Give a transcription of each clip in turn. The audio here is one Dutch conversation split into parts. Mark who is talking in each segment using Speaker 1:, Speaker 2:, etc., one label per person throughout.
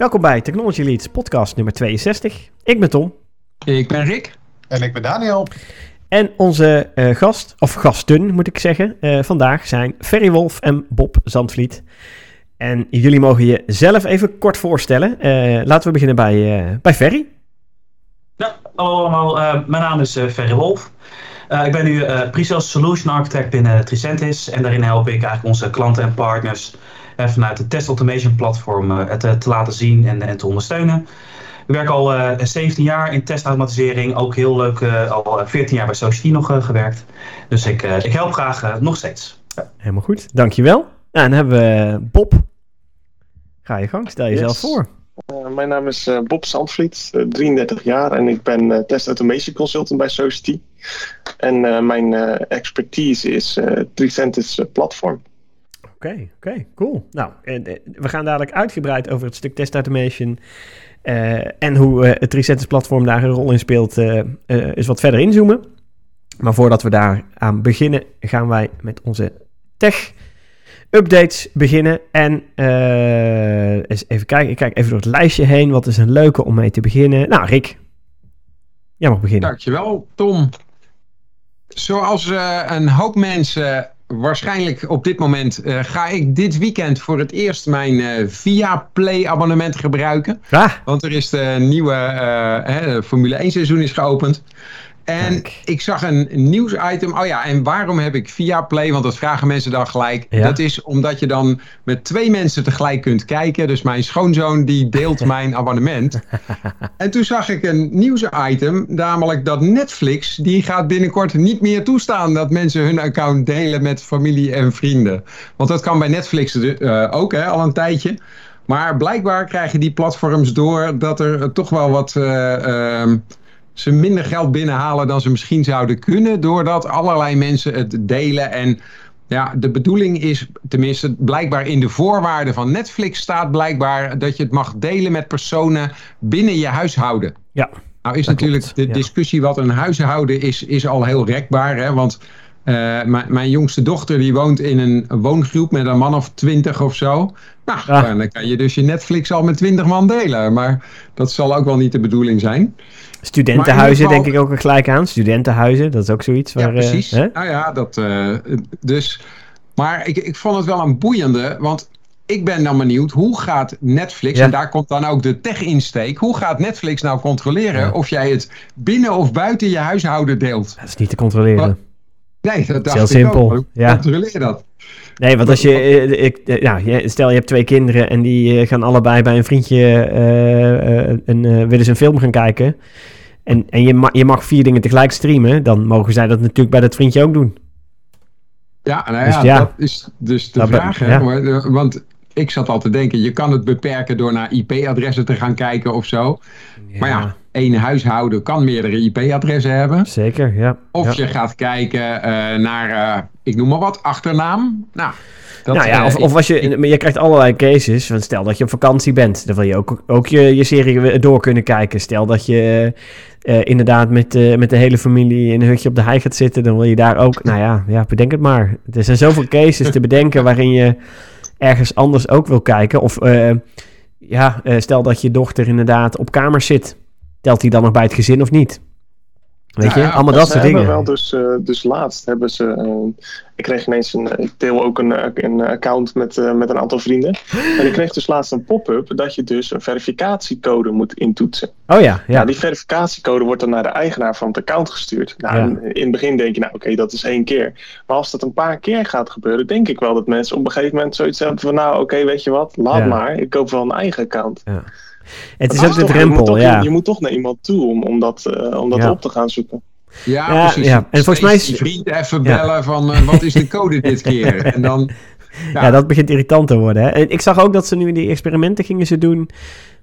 Speaker 1: Welkom bij Technology Leads podcast nummer 62. Ik ben Tom.
Speaker 2: Ik ben Rick.
Speaker 3: En ik ben Daniel.
Speaker 1: En onze uh, gast, of gasten moet ik zeggen, uh, vandaag zijn Ferry Wolf en Bob Zandvliet. En jullie mogen je zelf even kort voorstellen. Uh, laten we beginnen bij, bij Ferry.
Speaker 4: Ja, hallo allemaal. mijn naam is Ferry Wolf. ik ben nu Pre-Sales Solution Architect binnen Tricentis. En daarin help ik eigenlijk onze klanten en partners vanuit het Test Automation platform het te laten zien en, en te ondersteunen. Ik werk al uh, 17 jaar in testautomatisering. Ook heel leuk, uh, al 14 jaar bij Society nog uh, gewerkt. Dus ik, ik help graag nog steeds.
Speaker 1: Ja. Helemaal goed, dankjewel. Nou, dan hebben we Bob. Ga je gang, stel jezelf yes. voor.
Speaker 5: mijn naam is Bob Zandvliet, 33 jaar en ik ben test automation consultant bij Society. En mijn expertise is uh, Tricentis platform.
Speaker 1: Oké, okay, cool. Nou, we gaan dadelijk uitgebreid over het stuk test automation uh, en hoe het Tricentis platform daar een rol in speelt, uh, is wat verder inzoomen. Maar voordat we daar aan beginnen, gaan wij met onze tech updates beginnen. En eens even kijken, ik kijk even door het lijstje heen. Wat is een leuke om mee te beginnen? Nou, Rick, jij mag beginnen.
Speaker 2: Dankjewel, Tom. Zoals een hoop mensen waarschijnlijk op dit moment uh, ga ik dit weekend voor het eerst mijn uh, Via Play abonnement gebruiken.
Speaker 1: Ah.
Speaker 2: Want er is de nieuwe uh, hè, Formule 1 seizoen is geopend. En Kijk. ik zag een nieuwsitem. Oh ja, en waarom heb ik via Play? Want dat vragen mensen dan gelijk. Ja. Dat is omdat je dan met twee mensen tegelijk kunt kijken. Dus mijn schoonzoon die deelt mijn abonnement. En toen zag ik een nieuwsitem. Namelijk dat Netflix, die gaat binnenkort niet meer toestaan dat mensen hun account delen met familie en vrienden. Want dat kan bij Netflix uh, ook hè, al een tijdje. Maar blijkbaar krijgen die platforms door dat er toch wel wat... Uh, uh, ze minder geld binnenhalen dan ze misschien zouden kunnen. Doordat allerlei mensen het delen. En ja, de bedoeling is, tenminste blijkbaar in de voorwaarden van Netflix staat blijkbaar dat je het mag delen met personen binnen je huishouden.
Speaker 1: Ja.
Speaker 2: Nou is natuurlijk klopt. de ja. discussie wat een huishouden is, is al heel rekbaar. Hè? Want uh, mijn jongste dochter die woont in een woongroep met een man of twintig of zo. Nou, ah. dan kan je dus je Netflix al met twintig man delen. Maar dat zal ook wel niet de bedoeling zijn.
Speaker 1: Studentenhuizen geval... denk ik ook gelijk aan. Studentenhuizen, dat is ook zoiets. Waar,
Speaker 2: ja, precies. Uh, nou ja, dat, uh, dus... Maar ik, ik vond het wel een boeiende, want ik ben dan benieuwd, hoe gaat Netflix, ja. en daar komt dan ook de tech-insteek, hoe gaat Netflix nou controleren ja. of jij het binnen of buiten je huishouden deelt?
Speaker 1: Dat is niet te controleren.
Speaker 2: Nee, dat dacht
Speaker 1: heel
Speaker 2: ik
Speaker 1: simpel.
Speaker 2: ook.
Speaker 1: Ja.
Speaker 2: controleer je dat?
Speaker 1: Nee, want als je, ik, nou, stel je hebt twee kinderen en die gaan allebei bij een vriendje uh, een, uh, willen ze een film gaan kijken. En, en je, ma je mag vier dingen tegelijk streamen, dan mogen zij dat natuurlijk bij dat vriendje ook doen.
Speaker 2: Ja, nou ja, dus, ja. dat is dus de dat vraag. Hè? Ja. Maar, want ik zat al te denken, je kan het beperken door naar IP-adressen te gaan kijken of zo. Maar ja, één huishouden kan meerdere IP-adressen hebben.
Speaker 1: Zeker, ja.
Speaker 2: Of je gaat kijken uh, naar, uh, ik noem maar wat, achternaam. Nou,
Speaker 1: dat, nou ja, of, uh, of als je, je krijgt allerlei cases. Want stel dat je op vakantie bent, dan wil je ook, ook je, je serie door kunnen kijken. Stel dat je uh, inderdaad met, uh, met de hele familie in een hutje op de hei gaat zitten, dan wil je daar ook, nou ja, ja bedenk het maar. Er zijn zoveel cases te bedenken waarin je ergens anders ook wil kijken. Of uh, ja, stel dat je dochter inderdaad op kamer zit, telt die dan nog bij het gezin of niet? Weet je,
Speaker 5: ja,
Speaker 1: allemaal dat soort dingen.
Speaker 5: Wel dus, uh, dus laatst hebben ze. Uh, ik kreeg ineens een. Ik deel ook een, een account met, uh, met een aantal vrienden. En ik kreeg dus laatst een pop-up dat je dus een verificatiecode moet intoetsen.
Speaker 1: Oh ja, ja.
Speaker 5: Nou, die verificatiecode wordt dan naar de eigenaar van het account gestuurd. Nou, ja. in het begin denk je, nou oké, okay, dat is één keer. Maar als dat een paar keer gaat gebeuren, denk ik wel dat mensen op een gegeven moment zoiets hebben van, nou oké, okay, weet je wat, laat ja. maar. Ik koop wel een eigen account.
Speaker 1: Ja. Het is ook de drempel,
Speaker 5: je moet,
Speaker 1: ja.
Speaker 5: Toch, je moet toch naar iemand toe om, om dat, uh, om dat ja. op te gaan zoeken.
Speaker 2: Ja, ja precies.
Speaker 1: Ja. En volgens mij is...
Speaker 2: Je vriend even bellen van uh, wat is de code dit keer? En dan...
Speaker 1: Ja. dat begint irritant te worden. Hè? En ik zag ook dat ze nu die experimenten gingen ze doen...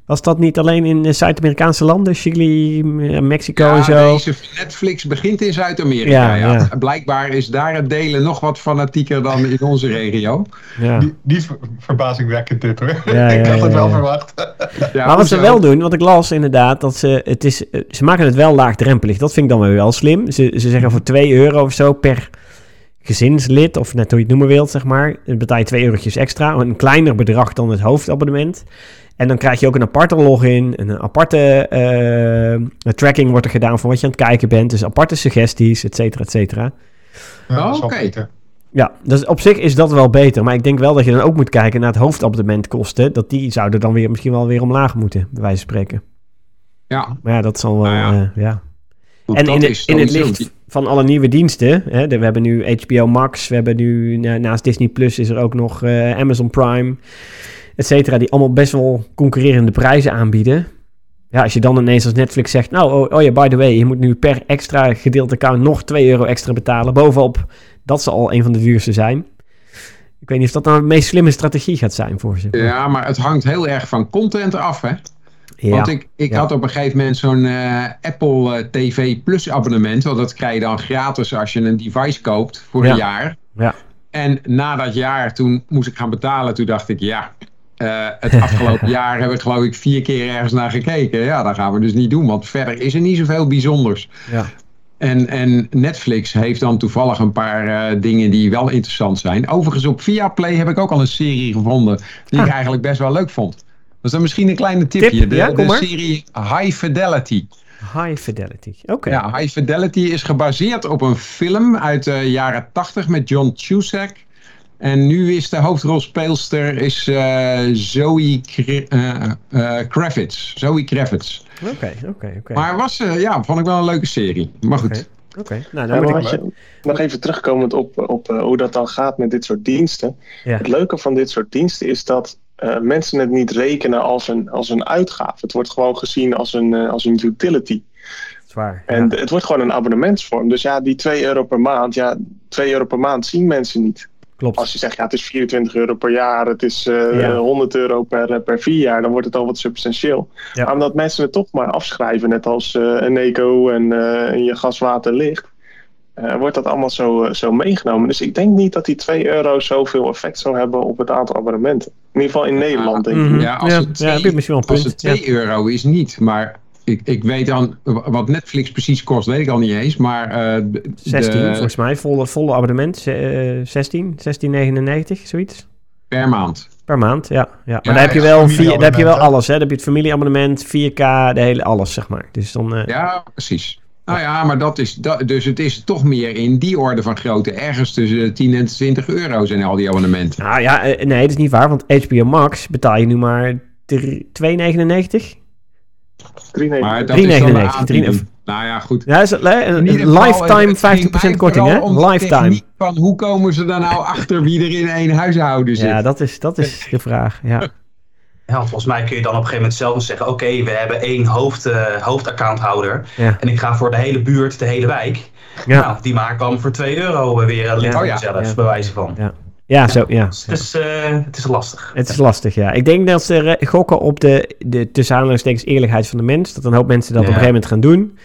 Speaker 1: Was dat niet alleen in Zuid-Amerikaanse landen, Chili, Mexico
Speaker 2: ja,
Speaker 1: en zo?
Speaker 2: Deze Netflix begint in Zuid-Amerika. Ja, ja. ja, Blijkbaar is daar het delen nog wat fanatieker dan in onze regio.
Speaker 3: Ja. Die, die is verbazingwekkend dit hoor. ik had het wel verwacht.
Speaker 1: maar wat ze wel doen, wat ik las inderdaad, dat ze, het is, ze maken het wel laagdrempelig. Dat vind ik dan wel slim. Ze, ze zeggen voor 2 euro of zo per gezinslid, of net hoe je het noemen wilt, zeg maar, betaal je 2 eurotjes extra. Een kleiner bedrag dan het hoofdabonnement. En dan krijg je ook een aparte login, een aparte uh, tracking wordt er gedaan van wat je aan het kijken bent. Dus aparte suggesties, et cetera, et cetera.
Speaker 2: Ja, oh, Oké.
Speaker 1: Ja, dus op zich is dat wel beter. Maar ik denk wel dat je dan ook moet kijken naar het hoofdabonnementkosten. Dat die zouden dan weer misschien wel weer omlaag moeten, bij wijze van spreken.
Speaker 2: Ja.
Speaker 1: Maar ja, dat zal wel, nou ja. Uh, ja. en in, de, in het licht van alle nieuwe diensten. Hè, we hebben nu HBO Max, we hebben nu naast Disney Plus is er ook nog uh, Amazon Prime, et cetera, die allemaal best wel concurrerende prijzen aanbieden. Ja, als je dan ineens als Netflix zegt, nou, oh, oh ja, by the way, je moet nu per extra gedeeld account nog 2 euro extra betalen. Bovenop, dat zal al een van de duurste zijn. Ik weet niet of dat nou de meest slimme strategie gaat zijn voor ze.
Speaker 2: Ja, maar het hangt heel erg van content af, hè? Ja. Want ik, ik had op een gegeven moment zo'n uh, Apple uh, TV Plus abonnement. Want dat krijg je dan gratis als je een device koopt voor een jaar.
Speaker 1: Ja.
Speaker 2: En na dat jaar, toen moest ik gaan betalen. Toen dacht ik, ja, uh, het afgelopen jaar heb ik geloof ik vier keer ergens naar gekeken. Ja, dat gaan we dus niet doen. Want verder is er niet zoveel bijzonders.
Speaker 1: Ja.
Speaker 2: En, en Netflix heeft dan toevallig een paar dingen die wel interessant zijn. Overigens op Viaplay heb ik ook al een serie gevonden die ik ah. eigenlijk best wel leuk vond. Dat is dan misschien een kleine tipje. de, de serie High Fidelity.
Speaker 1: High Fidelity, oké.
Speaker 2: Ja, High Fidelity is gebaseerd op een film uit de jaren 80 met John Cusack. En nu is de hoofdrolspeelster is, uh, Zoe uh, Kravitz. Zoe Kravitz.
Speaker 1: Oké, oké, oké.
Speaker 2: Maar was, ja, vond ik wel een leuke serie. Maar goed.
Speaker 1: Oké, nou dan moet ik...
Speaker 5: Nog even terugkomend op, op hoe dat dan gaat met dit soort diensten. Het leuke van dit soort diensten is dat uh, mensen het niet rekenen als een, als een uitgave. Het wordt gewoon gezien als een, uh, als een utility.
Speaker 1: Zwaar.
Speaker 5: En het wordt gewoon een abonnementsvorm. Dus ja, die 2 euro per maand, ja, 2 euro per maand zien mensen niet.
Speaker 1: Klopt.
Speaker 5: Als je zegt, ja, het is 24 euro per jaar, het is uh, ja. 100 euro per, per vier jaar, dan wordt het al wat substantieel. Ja. Maar omdat mensen het toch maar afschrijven, net als een eco en, en je gas, water, licht uh, wordt dat allemaal zo, uh, zo meegenomen. Dus ik denk niet dat die 2 euro zoveel effect zou hebben op het aantal abonnementen. In ieder geval in Nederland, denk ik.
Speaker 2: Mm -hmm. Ja, als het 2 ja, euro is niet, maar ik, ik weet dan wat Netflix precies kost, weet ik al niet eens. Maar, uh,
Speaker 1: 16 de... volgens mij, volle, volle abonnement. 16, 16,99, zoiets.
Speaker 2: Per maand.
Speaker 1: Per maand, ja. ja. Maar ja, daar heb je wel, vier, daar heb je wel alles. Hè? Dan heb je het familieabonnement, 4K, de hele alles, zeg maar. Dus dan,
Speaker 2: ja, precies. Nou ja, maar dat is, dat, dus het is toch meer in die orde van grootte. Ergens tussen 10 en 20 euro zijn al die abonnementen.
Speaker 1: Nou ja, nee, dat is niet waar. Want HBO Max betaal je nu maar 2,99?
Speaker 5: 3,99.
Speaker 2: Maar dat 3,99. Is nou ja, goed.
Speaker 1: Ja, is het, een lifetime 50% korting, hè? Lifetime.
Speaker 2: Van hoe komen ze dan nou achter wie er in één huishouden zit?
Speaker 1: Ja, dat is, dat is de vraag. Ja.
Speaker 4: Ja, volgens mij kun je dan op een gegeven moment zelf zeggen: Oké, we hebben één hoofd, uh, hoofdaccounthouder.
Speaker 1: Ja.
Speaker 4: En ik ga voor de hele buurt, de hele wijk. Ja. Nou, die maken dan voor 2 euro weer een lid ja. oh, ja. zelf, bij wijze van.
Speaker 1: Ja. Ja, zo, ja.
Speaker 4: Dus het is, uh, het is lastig.
Speaker 1: Het is lastig, ja. Ik denk dat ze gokken op de, de tussen aanhalingstekens eerlijkheid van de mens. Dat een hoop mensen dat op een gegeven moment gaan doen.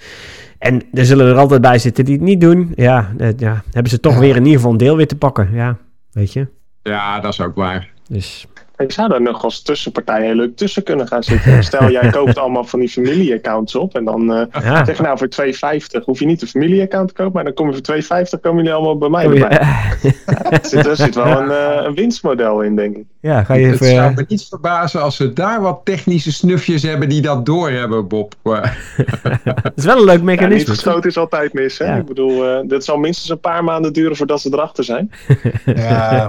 Speaker 1: En er zullen er altijd bij zitten die het niet doen. Ja, uh, ja hebben ze toch weer in ieder geval een deel weer te pakken. Ja, weet je.
Speaker 2: Ja, dat is ook waar.
Speaker 1: Dus
Speaker 5: ik zou daar nog als tussenpartij heel leuk tussen kunnen gaan zitten. Stel, jij koopt allemaal van die familieaccounts op. En dan uh, ja. zeg je nou voor 2,50 hoef je niet een familieaccount te kopen. Maar dan kom je voor 2,50 komen jullie allemaal bij mij oh, erbij. Ja. er, zit, er zit wel een, uh, een, winstmodel in, denk ik.
Speaker 1: Ja, ga je
Speaker 2: even, het zou me niet verbazen als ze daar wat technische snufjes hebben die dat doorhebben, Bob.
Speaker 1: Het is wel een leuk mechanisme. Ja,
Speaker 5: niet geschoten is altijd mis. Hè? Ik bedoel, uh, dit zal minstens een paar maanden duren voordat ze erachter zijn.
Speaker 3: ja.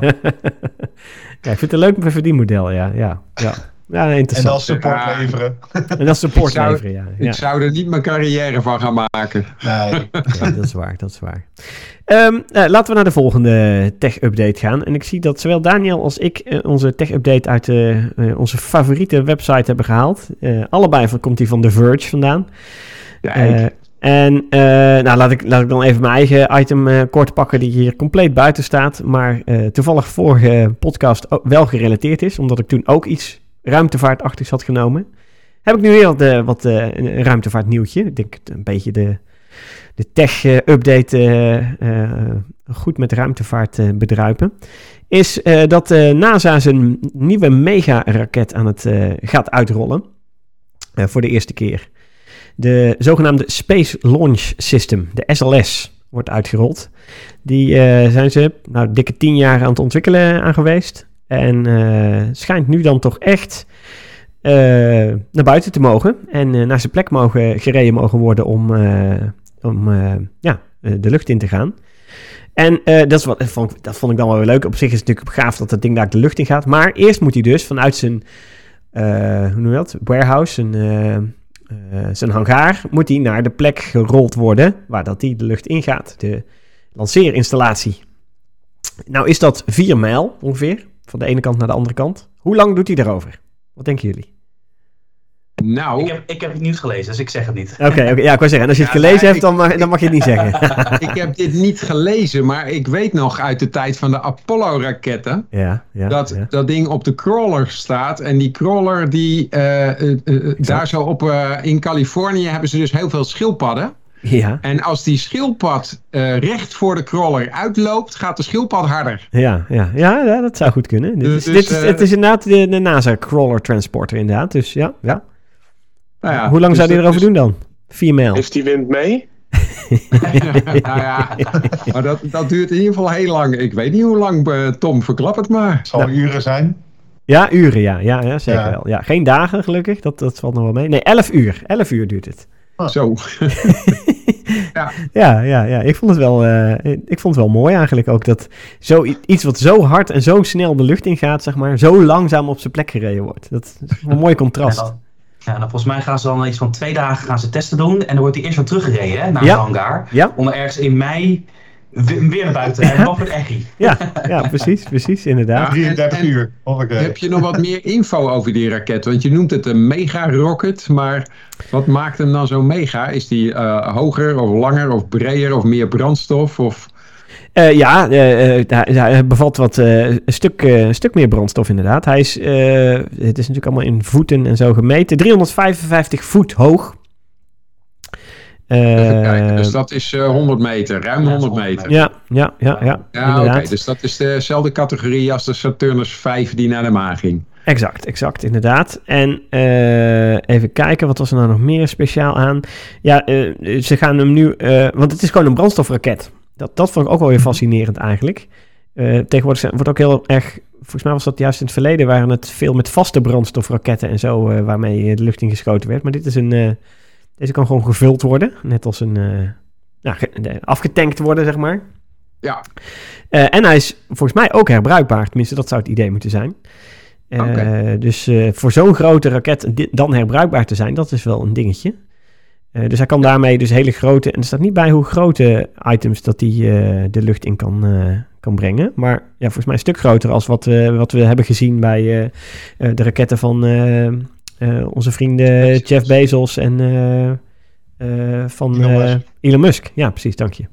Speaker 1: Ja, ik vind het een leuk verdienmodel, ja. ja, ja. Ja, interessant.
Speaker 3: En dan support ja. leveren.
Speaker 1: En dan support zou, leveren, ja.
Speaker 2: Ik zou er niet mijn carrière van gaan maken.
Speaker 3: Nee.
Speaker 1: Ja, dat is waar, dat is waar. Um, uh, laten we naar de volgende tech-update gaan. En ik zie dat zowel Daniel als ik uh, onze tech-update uit uh, onze favoriete website hebben gehaald. allebei van, komt die van The Verge vandaan.
Speaker 2: Ja,
Speaker 1: en uh, nou, laat, ik, laat ik dan even mijn eigen item uh, kort pakken die hier compleet buiten staat. Maar uh, toevallig vorige podcast wel gerelateerd is. Omdat ik toen ook iets ruimtevaartachtigs had genomen. Heb ik nu weer wat, wat een ruimtevaartnieuwtje. Ik denk een beetje de, de tech-update goed met ruimtevaart bedruipen. Is dat NASA zijn nieuwe mega-raket aan het gaat uitrollen. voor de eerste keer de zogenaamde Space Launch System, de SLS. wordt uitgerold. Die zijn ze nou, dikke tien jaar aan het ontwikkelen aan geweest. En schijnt nu dan toch echt naar buiten te mogen. En naar zijn plek mogen, gereden mogen worden om, om ja, de lucht in te gaan. En dat, is wat, vond, dat vond ik dan wel weer leuk. Op zich is het natuurlijk gaaf dat dat ding daar de lucht in gaat. Maar eerst moet hij dus vanuit zijn, hoe noem je warehouse, zijn uh, zijn hangaar moet hij naar de plek gerold worden waar dat die de lucht ingaat. De lanceerinstallatie. Nou is dat 4 mijl ongeveer, van de ene kant naar de andere kant. Hoe lang doet hij daarover? Wat denken jullie?
Speaker 2: Nou...
Speaker 4: Ik heb, ik heb het nieuws gelezen, dus ik zeg het niet.
Speaker 1: Oké, okay, ja, ik wou zeggen, en als je het gelezen hebt, dan mag, dan mag je het niet zeggen.
Speaker 2: ik heb dit niet gelezen, maar ik weet nog uit de tijd van de Apollo-raketten...
Speaker 1: Ja, ja,
Speaker 2: dat dat ding op de crawler staat. En die crawler, die, uh, uh, daar zo op... in Californië hebben ze dus heel veel schildpadden.
Speaker 1: Ja.
Speaker 2: En als die schildpad uh, recht voor de crawler uitloopt, gaat de schildpad harder.
Speaker 1: Ja, ja. ja, ja dat zou goed kunnen. Dus, dit is, dit uh, het is inderdaad de, de NASA crawler transporter inderdaad. Dus ja, ja. Nou ja, Hoe lang dus zou die erover doen dan? Vier mijl.
Speaker 5: Heeft die wind mee?
Speaker 2: nou ja, maar dat, dat duurt in ieder geval heel lang. Ik weet niet hoe lang, uh, Tom, verklap het maar.
Speaker 3: Het zal nou. uren zijn.
Speaker 1: Ja, uren, ja. Ja, ja zeker ja. wel. Ja, geen dagen, gelukkig. Dat, dat valt nog wel mee. Nee, elf uur. Elf uur duurt het.
Speaker 2: Oh. Zo.
Speaker 1: ja. ja, ja, ja. Ik vond het wel, uh, ik vond het wel mooi eigenlijk ook. Dat zo, iets wat zo hard en zo snel de lucht ingaat, zeg maar, zo langzaam op zijn plek gereden wordt. Dat is een mooi contrast.
Speaker 4: Ja, dan volgens mij gaan ze dan iets van twee dagen gaan ze testen doen. En dan wordt hij eerst weer teruggereden hè, naar ja. de hangar.
Speaker 1: Ja.
Speaker 4: Om ergens in mei weer naar buiten en nog het echi.
Speaker 1: Ja, ja, precies, precies, inderdaad.
Speaker 3: 33 uur.
Speaker 2: Heb je nog wat meer info over die raket? Want je noemt het een mega-rocket, maar wat maakt hem dan zo mega? Is die uh, hoger of langer of breder of meer brandstof? Of...
Speaker 1: Uh, ja, uh, hij bevat wat, een, stuk, een stuk meer brandstof inderdaad. Hij is, het is natuurlijk allemaal in voeten en zo gemeten. 355 voet hoog.
Speaker 2: Kijken, dus dat is 100 meter, ruim 100 meter.
Speaker 1: Ja, ja, ja. Ja,
Speaker 2: ja oké. Dus dat is dezelfde categorie als de Saturnus 5 die naar de maan ging.
Speaker 1: Exact, exact, inderdaad. En uh, even kijken, wat was er nou nog meer speciaal aan? Ja, uh, ze gaan hem nu, uh, want het is gewoon een brandstofraket. Dat, dat vond ik ook wel weer fascinerend eigenlijk. tegenwoordig wordt ook heel erg, volgens mij was dat juist in het verleden, waren het veel met vaste brandstofraketten en zo, waarmee de lucht in geschoten werd. Maar dit is een, deze kan gewoon gevuld worden, net als een, nou, afgetankt worden, zeg maar.
Speaker 2: Ja.
Speaker 1: en hij is volgens mij ook herbruikbaar, tenminste dat zou het idee moeten zijn. Okay. dus uh, voor zo'n grote raket dan herbruikbaar te zijn, dat is wel een dingetje. Uh, dus hij kan daarmee dus hele grote, en er staat niet bij hoe grote items dat hij uh, de lucht in kan, kan brengen. Maar ja, volgens mij een stuk groter als wat, wat we hebben gezien bij de raketten van onze vrienden Jeff Bezos en van Elon Musk. Elon Musk. Ja, precies, dank je.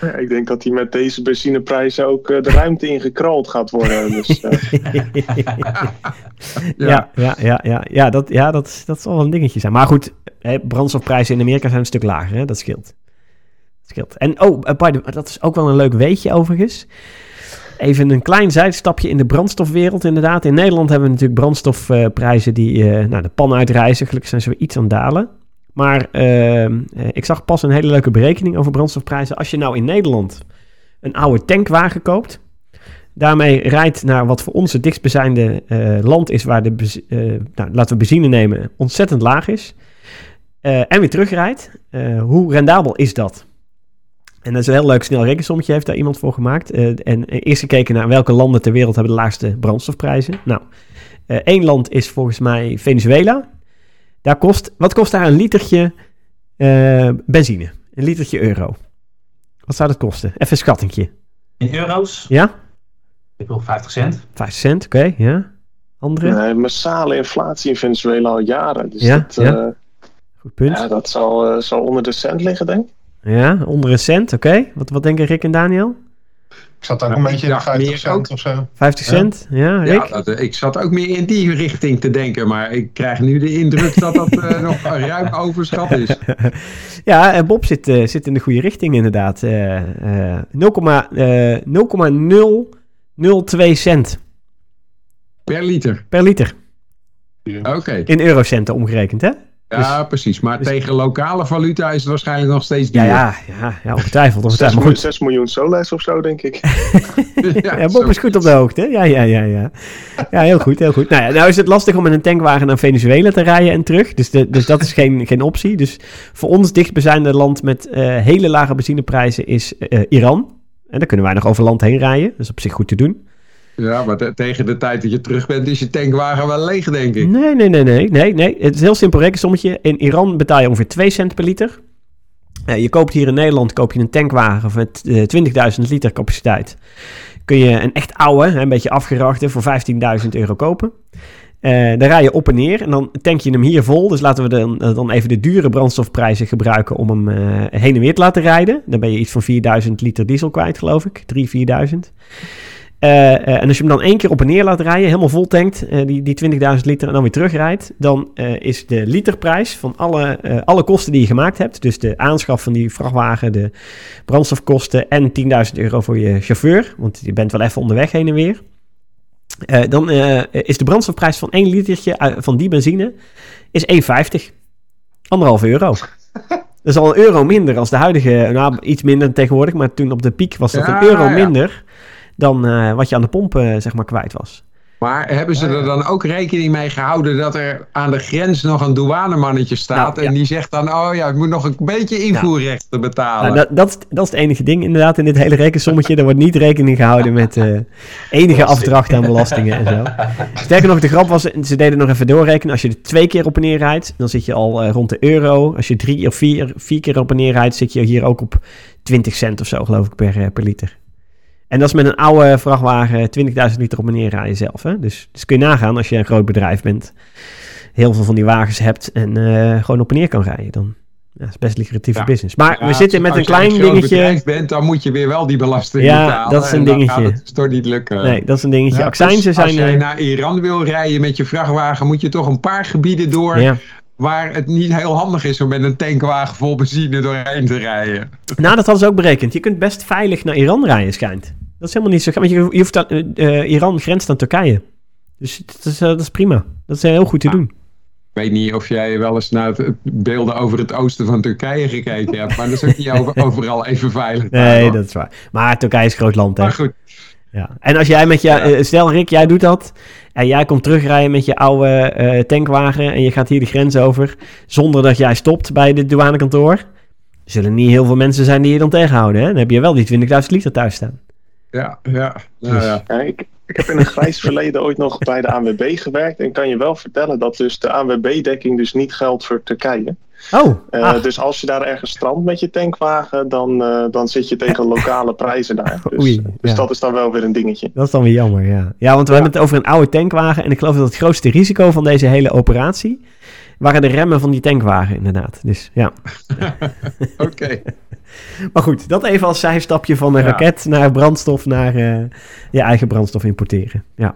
Speaker 5: Ja, ik denk dat hij met deze benzineprijzen ook uh, de ruimte ingekrald gaat worden. Dus, uh.
Speaker 1: ja. ja, ja, ja, ja, dat, ja dat, dat zal wel een dingetje zijn. Maar goed, hè, brandstofprijzen in Amerika zijn een stuk lager, hè? dat scheelt. Dat scheelt. En oh, by the, dat is ook wel een leuk weetje overigens. Even een klein zijstapje in de brandstofwereld inderdaad. In Nederland hebben we natuurlijk brandstofprijzen die uh, nou, de pan uitreizen. Gelukkig zijn ze weer iets aan het dalen. Maar uh, ik zag pas een hele leuke berekening over brandstofprijzen. Als je nou in Nederland een oude tankwagen koopt, daarmee rijdt naar wat voor ons het dichtstbijzijnde uh, land is, waar de, uh, nou, laten we benzine nemen, ontzettend laag is, en weer terugrijdt, hoe rendabel is dat? En dat is een heel leuk snel rekensommetje, heeft daar iemand voor gemaakt. en eerst gekeken naar welke landen ter wereld hebben de laagste brandstofprijzen. Nou, één land is volgens mij Venezuela. Daar kost, wat kost daar een litertje uh, benzine? Een litertje euro. Wat zou dat kosten? Even een schattingje.
Speaker 4: In euro's?
Speaker 1: Ja?
Speaker 4: Ik wil 50 cent.
Speaker 1: 50 cent, oké, okay, ja. Andere?
Speaker 5: Nee, massale inflatie in Venezuela al jaren. Dus
Speaker 1: ja,
Speaker 5: dat,
Speaker 1: ja. Uh, Goed punt.
Speaker 5: Ja, dat zal, uh, zal onder de cent liggen, denk ik.
Speaker 1: Ja, onder een cent, oké. Okay. Wat, wat denken Rick en Daniel?
Speaker 3: Ik zat daar ook een beetje in 50 cent of zo.
Speaker 1: 50 cent, ja,
Speaker 2: ja, ja dat, ik zat ook meer in die richting te denken, maar ik krijg nu de indruk dat dat uh, nog ruim overschat is.
Speaker 1: ja, Bob zit, uh, zit in de goede richting inderdaad. Uh, 0,002 cent.
Speaker 2: Per liter?
Speaker 1: Per liter.
Speaker 2: Oké. Okay.
Speaker 1: In eurocenten omgerekend, hè?
Speaker 2: Ja, dus- precies. Maar dus- tegen lokale valuta is het waarschijnlijk nog steeds duur.
Speaker 1: Ja, ja, ja, ja ongetwijfeld.
Speaker 5: ongetwijfeld. 6, 6 miljoen soles of zo, denk ik.
Speaker 1: ja, ja Bob is goed op de hoogte. Ja, ja, ja, ja. Ja, heel goed, heel goed. Nou, ja, nou is het lastig om met een tankwagen naar Venezuela te rijden en terug. Dus, de, dus dat is geen, geen optie. Dus voor ons dichtbijzijnde land met uh, hele lage benzineprijzen is uh, Iran. En daar kunnen wij nog over land heen rijden. Dat is op zich goed te doen.
Speaker 2: Ja, maar tegen de tijd dat je terug bent is je tankwagen wel leeg, denk ik.
Speaker 1: Nee, nee, nee, nee. nee, nee. Het is heel simpel rekensommetje. In Iran betaal je ongeveer 2 cent per liter. Uh, je koopt hier in Nederland koop je een tankwagen met uh, 20.000 liter capaciteit. Kun je een echt oude, een beetje afgerachte, voor 15.000 euro kopen. Uh, dan rij je op en neer en dan tank je hem hier vol. Dus laten we dan, dan even de dure brandstofprijzen gebruiken om hem heen en weer te laten rijden. Dan ben je iets van 4000 liter diesel kwijt, geloof ik. 3.000, 4000. Uh, en als je hem dan één keer op en neer laat rijden, helemaal vol tankt, uh, die, die 20.000 liter en dan weer terugrijdt, dan is de literprijs van alle, alle kosten die je gemaakt hebt, dus de aanschaf van die vrachtwagen, de brandstofkosten en 10.000 euro voor je chauffeur, want je bent wel even onderweg heen en weer, dan is de brandstofprijs van één litertje van die benzine is 1,50. Anderhalf euro. Dat is al een euro minder als de huidige, nou iets minder tegenwoordig, maar toen op de piek was dat ja, een euro ja. minder dan uh, wat je aan de pomp uh, zeg maar kwijt was.
Speaker 2: Maar hebben ze er dan ook rekening mee gehouden dat er aan de grens nog een douanemannetje staat nou, en die zegt dan, oh ja, ik moet nog een beetje invoerrechten nou, betalen.
Speaker 1: Nou, dat, dat, is, dat is het enige ding inderdaad in dit hele rekensommetje. er wordt niet rekening gehouden met uh, enige afdracht aan belastingen en zo. Sterker nog, de grap was, ze deden nog even doorrekenen. Als je er twee keer op en neer rijdt, dan zit je al uh, rond de euro. Als je drie of vier, vier keer op en neer rijdt, zit je hier ook op 20 cent of zo, geloof ik, per, per liter. En dat is met een oude vrachtwagen 20.000 liter op meneer rijden zelf. Hè? Dus, dus kun je nagaan als je een groot bedrijf bent, heel veel van die wagens hebt en uh, gewoon op en neer kan rijden. Dan ja, is best lucratieve ja. business. Maar ja, we zitten met een klein dingetje. Als je een bedrijf
Speaker 2: bent, dan moet je weer wel die belasting
Speaker 1: ja,
Speaker 2: betalen.
Speaker 1: Ja, dat is een dingetje.
Speaker 2: Dat is toch niet lukken.
Speaker 1: Nee, dat is een dingetje. Accijnzen
Speaker 2: dus
Speaker 1: zijn...
Speaker 2: Als jij naar Iran wil rijden met je vrachtwagen, moet je toch een paar gebieden door waar het niet heel handig is om met een tankwagen vol benzine doorheen te rijden.
Speaker 1: Nou, dat hadden ze ook berekend. Je kunt best veilig naar Iran rijden, schijnt. Dat is helemaal niet zo. Want je, je hoeft aan, uh, Iran grenst aan Turkije. Dus dat is, uh, dat is prima. Dat is heel goed te doen.
Speaker 2: Ik weet niet of jij wel eens naar het beelden over het oosten van Turkije gekeken hebt. Maar dat is ook niet over, overal even veilig.
Speaker 1: Nee, dat is waar. Maar Turkije is een groot land, hè?
Speaker 2: Maar goed.
Speaker 1: Ja. En als jij met je... Ja. Uh, stel Rick, jij doet dat. En jij komt terugrijden met je oude uh, tankwagen. En je gaat hier de grens over. Zonder dat jij stopt bij dit douanekantoor. Zullen niet heel veel mensen zijn die je dan tegenhouden. Hè? Dan heb je wel die 20.000 liter thuis staan.
Speaker 2: Ja, ja.
Speaker 5: Nou, ja. ja ik, ik heb in een grijs verleden ooit nog bij de ANWB gewerkt. En kan je wel vertellen dat dus de ANWB-dekking dus niet geldt voor Turkije.
Speaker 1: Oh,
Speaker 5: uh, dus als je daar ergens strandt met je tankwagen, dan, uh, dan zit je tegen lokale prijzen daar. Dus, Oei, dus ja. dat is dan wel weer een dingetje.
Speaker 1: Dat is dan weer jammer, ja. Ja, want we hebben het over een oude tankwagen. En ik geloof dat het grootste risico van deze hele operatie waren de remmen van die tankwagen, inderdaad. Dus ja.
Speaker 2: Oké. Okay.
Speaker 1: Maar goed, dat even als zijstapje van een ja. raket naar brandstof, naar uh, je eigen brandstof importeren. Ja.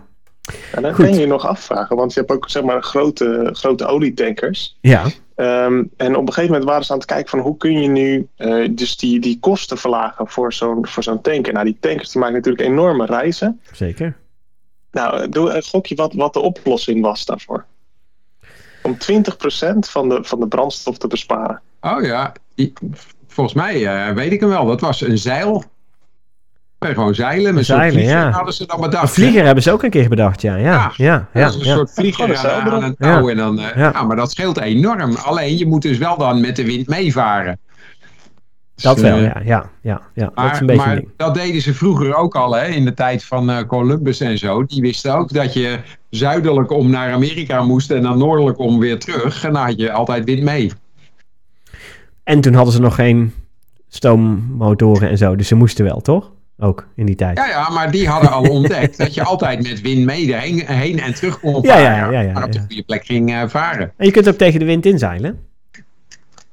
Speaker 5: Ja, dan kun je je nog afvragen, want je hebt ook zeg maar grote, grote olietankers.
Speaker 1: Ja.
Speaker 5: Um, en op een gegeven moment waren ze aan het kijken van hoe kun je nu uh, dus die, die kosten verlagen voor zo'n voor zo'n tanker. Nou, die tankers die maken natuurlijk enorme reizen.
Speaker 1: Zeker.
Speaker 5: Nou, doe een gokje wat, wat de oplossing was daarvoor. Om 20% van de, van de brandstof te besparen.
Speaker 2: Oh ja, volgens mij uh, weet ik hem wel. Dat was een zeil. Gewoon zeilen. Met
Speaker 1: zeilen,
Speaker 2: vlieger
Speaker 1: ja.
Speaker 2: hadden ze dan bedacht.
Speaker 1: Een vlieger hè? hebben ze ook een keer bedacht, ja. Ja, ja, ja.
Speaker 2: ja dat is een
Speaker 1: ja.
Speaker 2: soort vlieger aan, aan een touw. En dan, uh, ja. ja. maar dat scheelt enorm. Alleen je moet dus wel dan met de wind meevaren.
Speaker 1: Dat wel, ja. ja, ja, ja.
Speaker 2: Maar,
Speaker 1: dat is een beetje
Speaker 2: maar
Speaker 1: ding.
Speaker 2: dat deden ze vroeger ook al, hè, in de tijd van uh, Columbus en zo. Die wisten ook dat je zuidelijk om naar Amerika moest en dan noordelijk om weer terug. En dan had je altijd wind mee.
Speaker 1: En toen hadden ze nog geen stoommotoren en zo, dus ze moesten wel, toch? Ook in die tijd.
Speaker 2: Ja, ja, maar die hadden al ontdekt dat je altijd met wind mee heen, heen en terug kon
Speaker 1: Ja,
Speaker 2: varen.
Speaker 1: ja, ja, ja,
Speaker 2: maar op de
Speaker 1: ja.
Speaker 2: goede plek ging uh, varen.
Speaker 1: En je kunt ook tegen de wind inzeilen.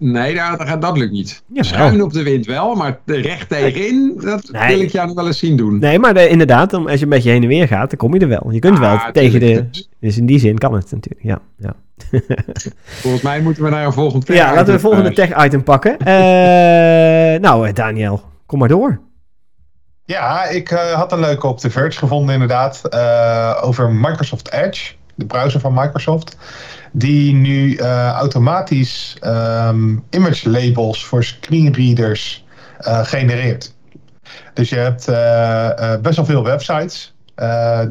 Speaker 2: Nee, dat, dat, dat lukt niet.
Speaker 1: Jawel.
Speaker 2: Schuin op de wind wel, maar recht tegenin, dat
Speaker 1: Nee.
Speaker 2: wil ik jou nog wel eens zien doen.
Speaker 1: Nee, maar de- inderdaad, als je een beetje heen en weer gaat, dan kom je er wel. Je kunt wel tegen de... Dus in die zin kan het natuurlijk, ja. Ja,
Speaker 2: Volgens mij moeten we naar een volgend
Speaker 1: ja laten we de volgende tech-item pakken. Eh, nou, eh, Daniel, kom maar door.
Speaker 3: Ja, ik eh, had een leuke op The Verge gevonden inderdaad. eh, over Microsoft Edge. de browser van Microsoft, die nu automatisch um, image labels voor screenreaders genereert. Dus je hebt best wel veel websites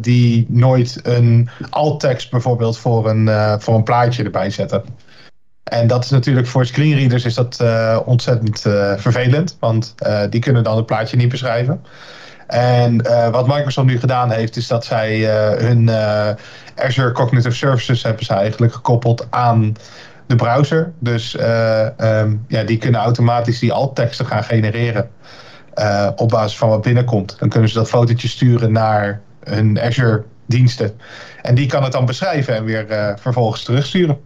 Speaker 3: die nooit een alt-text bijvoorbeeld voor een, voor een plaatje erbij zetten. En dat is natuurlijk voor screenreaders is dat ontzettend vervelend, want die kunnen dan het plaatje niet beschrijven. En wat Microsoft nu gedaan heeft, is dat zij hun Azure Cognitive Services hebben ze eigenlijk gekoppeld aan de browser. Dus um, ja, die kunnen automatisch die alt-teksten gaan genereren op basis van wat binnenkomt. Dan kunnen ze dat fotootje sturen naar hun Azure diensten. En die kan het dan beschrijven en weer vervolgens terugsturen.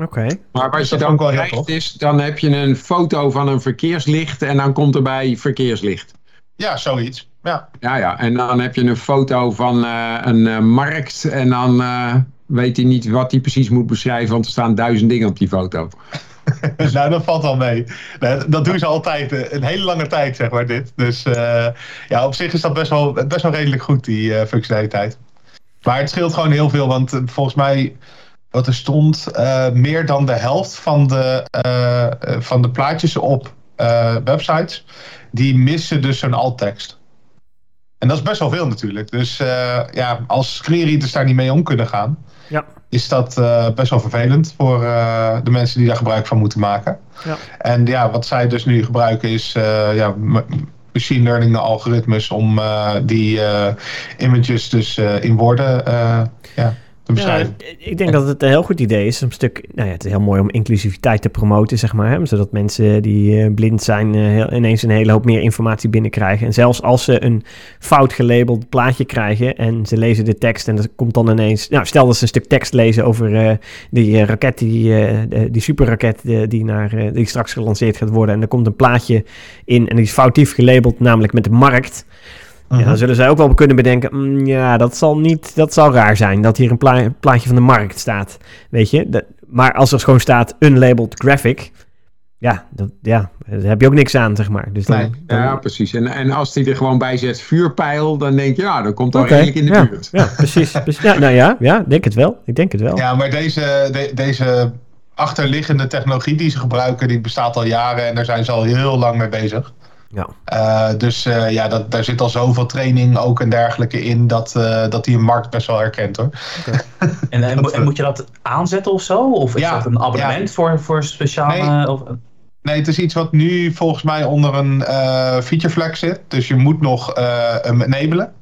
Speaker 1: Oké.
Speaker 2: Maar als je dan krijgt is, dan heb je een foto van een verkeerslicht en dan komt erbij verkeerslicht.
Speaker 3: Ja, zoiets. Ja,
Speaker 2: ja, ja. en dan heb je een foto van uh, een uh, markt en dan uh, weet hij niet wat hij precies moet beschrijven, want er staan duizend dingen op die foto.
Speaker 3: nou, dat valt wel mee. Dat doen ze altijd een hele lange tijd, zeg maar, dit. Dus ja, op zich is dat best wel, best wel redelijk goed, die functionaliteit. Maar het scheelt gewoon heel veel, want volgens mij wat er stond, uh, meer dan de helft van de, uh, van de plaatjes op uh, websites, die missen dus zo'n alt-tekst. En dat is best wel veel natuurlijk. Dus ja, als screenreaders daar niet mee om kunnen gaan,
Speaker 1: ja.
Speaker 3: is dat best wel vervelend voor de mensen die daar gebruik van moeten maken.
Speaker 1: Ja.
Speaker 3: En ja, wat zij dus nu gebruiken is ja, machine learning algoritmes om die images dus in woorden ja, ja,
Speaker 1: ik denk dat het een heel goed idee is. Een stuk, nou ja, het is heel mooi om inclusiviteit te promoten, zeg maar. Hè? Zodat mensen die uh, blind zijn uh, ineens een hele hoop meer informatie binnenkrijgen. En zelfs als ze een fout gelabeld plaatje krijgen en ze lezen de tekst en er komt dan ineens... Nou, stel dat ze een stuk tekst lezen over uh, die raket, die, die superraket die, naar, die straks gelanceerd gaat worden. En er komt een plaatje in en die is foutief gelabeld, namelijk met de markt... Ja, dan zullen zij ook wel kunnen bedenken, mm, ja, dat zal niet, dat zal raar zijn dat hier een plaatje van de markt staat, weet je. maar als er gewoon staat unlabeled graphic, ja, dat, ja, daar heb je ook niks aan, zeg maar. Dus dan,
Speaker 2: nee, Ja, precies. En, en als die er gewoon bij zet vuurpijl, dan denk je, ja, dan komt al redelijk in de
Speaker 1: ja,
Speaker 2: buurt.
Speaker 1: Ja, precies. precies. Ja, nou ja, ja, denk het wel. Ik denk het wel.
Speaker 3: Ja, maar deze, deze achterliggende technologie die ze gebruiken, die bestaat al jaren en daar zijn ze al heel lang mee bezig.
Speaker 1: Ja.
Speaker 3: Uh, dus uh, ja, dat, daar zit al zoveel training ook en dergelijke in dat, uh, dat die een markt best wel herkent hoor.
Speaker 4: Okay. en, en, en, moet je dat aanzetten of zo? Of is ja, dat een abonnement ja. voor, voor speciale...
Speaker 3: Nee.
Speaker 4: Of...
Speaker 3: nee, het is iets wat nu volgens mij onder een feature flag zit. Dus je moet nog hem enabelen.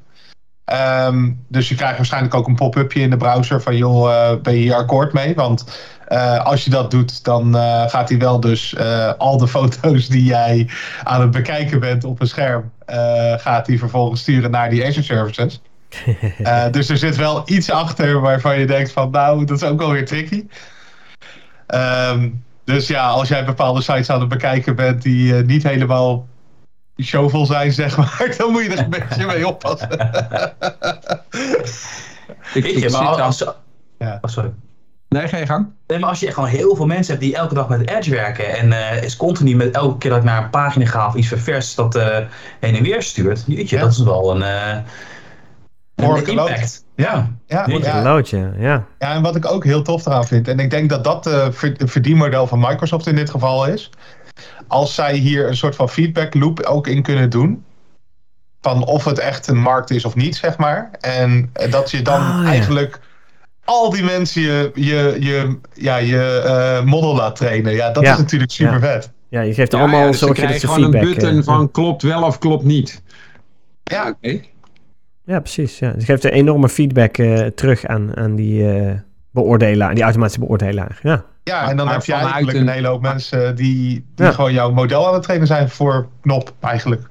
Speaker 3: Um, dus je krijgt waarschijnlijk ook een pop-upje in de browser van joh, ben je hier akkoord mee? Want uh, als je dat doet, dan uh, gaat hij wel dus al de foto's die jij aan het bekijken bent op een scherm, gaat hij vervolgens sturen naar die Azure services. dus er zit wel iets achter waarvan je denkt van nou, dat is ook alweer tricky. Um, dus ja, als jij bepaalde sites aan het bekijken bent die niet helemaal showvol zijn, zeg maar, dan moet je er een beetje mee oppassen.
Speaker 4: ik, ik, maar als, ja. oh, sorry.
Speaker 2: Nee, geen gang.
Speaker 4: Nee, maar als je gewoon heel veel mensen hebt die elke dag met Edge werken en uh, is continu met elke keer dat ik naar een pagina ga of iets ververs dat uh, heen en weer stuurt, jeetje, ja. dat is wel een, uh, een impact.
Speaker 3: Ja,
Speaker 1: ja, ja. Loodje, ja.
Speaker 3: Ja, en wat ik ook heel tof eraan vind, en ik denk dat dat het verdienmodel van Microsoft in dit geval is, als zij hier een soort van feedback loop ook in kunnen doen, van of het echt een markt is of niet, zeg maar, en dat je dan oh, eigenlijk al die mensen je, je, je, ja, je uh, model laat trainen. Ja, dat is natuurlijk super vet.
Speaker 1: Ja, je geeft allemaal ja, dus
Speaker 2: gewoon feedback, een button uh, van klopt wel of klopt niet.
Speaker 3: Ja, oké. Okay.
Speaker 1: Ja, precies. Ja. Dus je geeft een enorme feedback uh, terug aan, aan die beoordelaar, aan die automatische beoordelaar. Ja.
Speaker 3: Ja, en dan heb je eigenlijk een... een hele hoop mensen die, die gewoon jouw model aan het trainen zijn voor knop eigenlijk.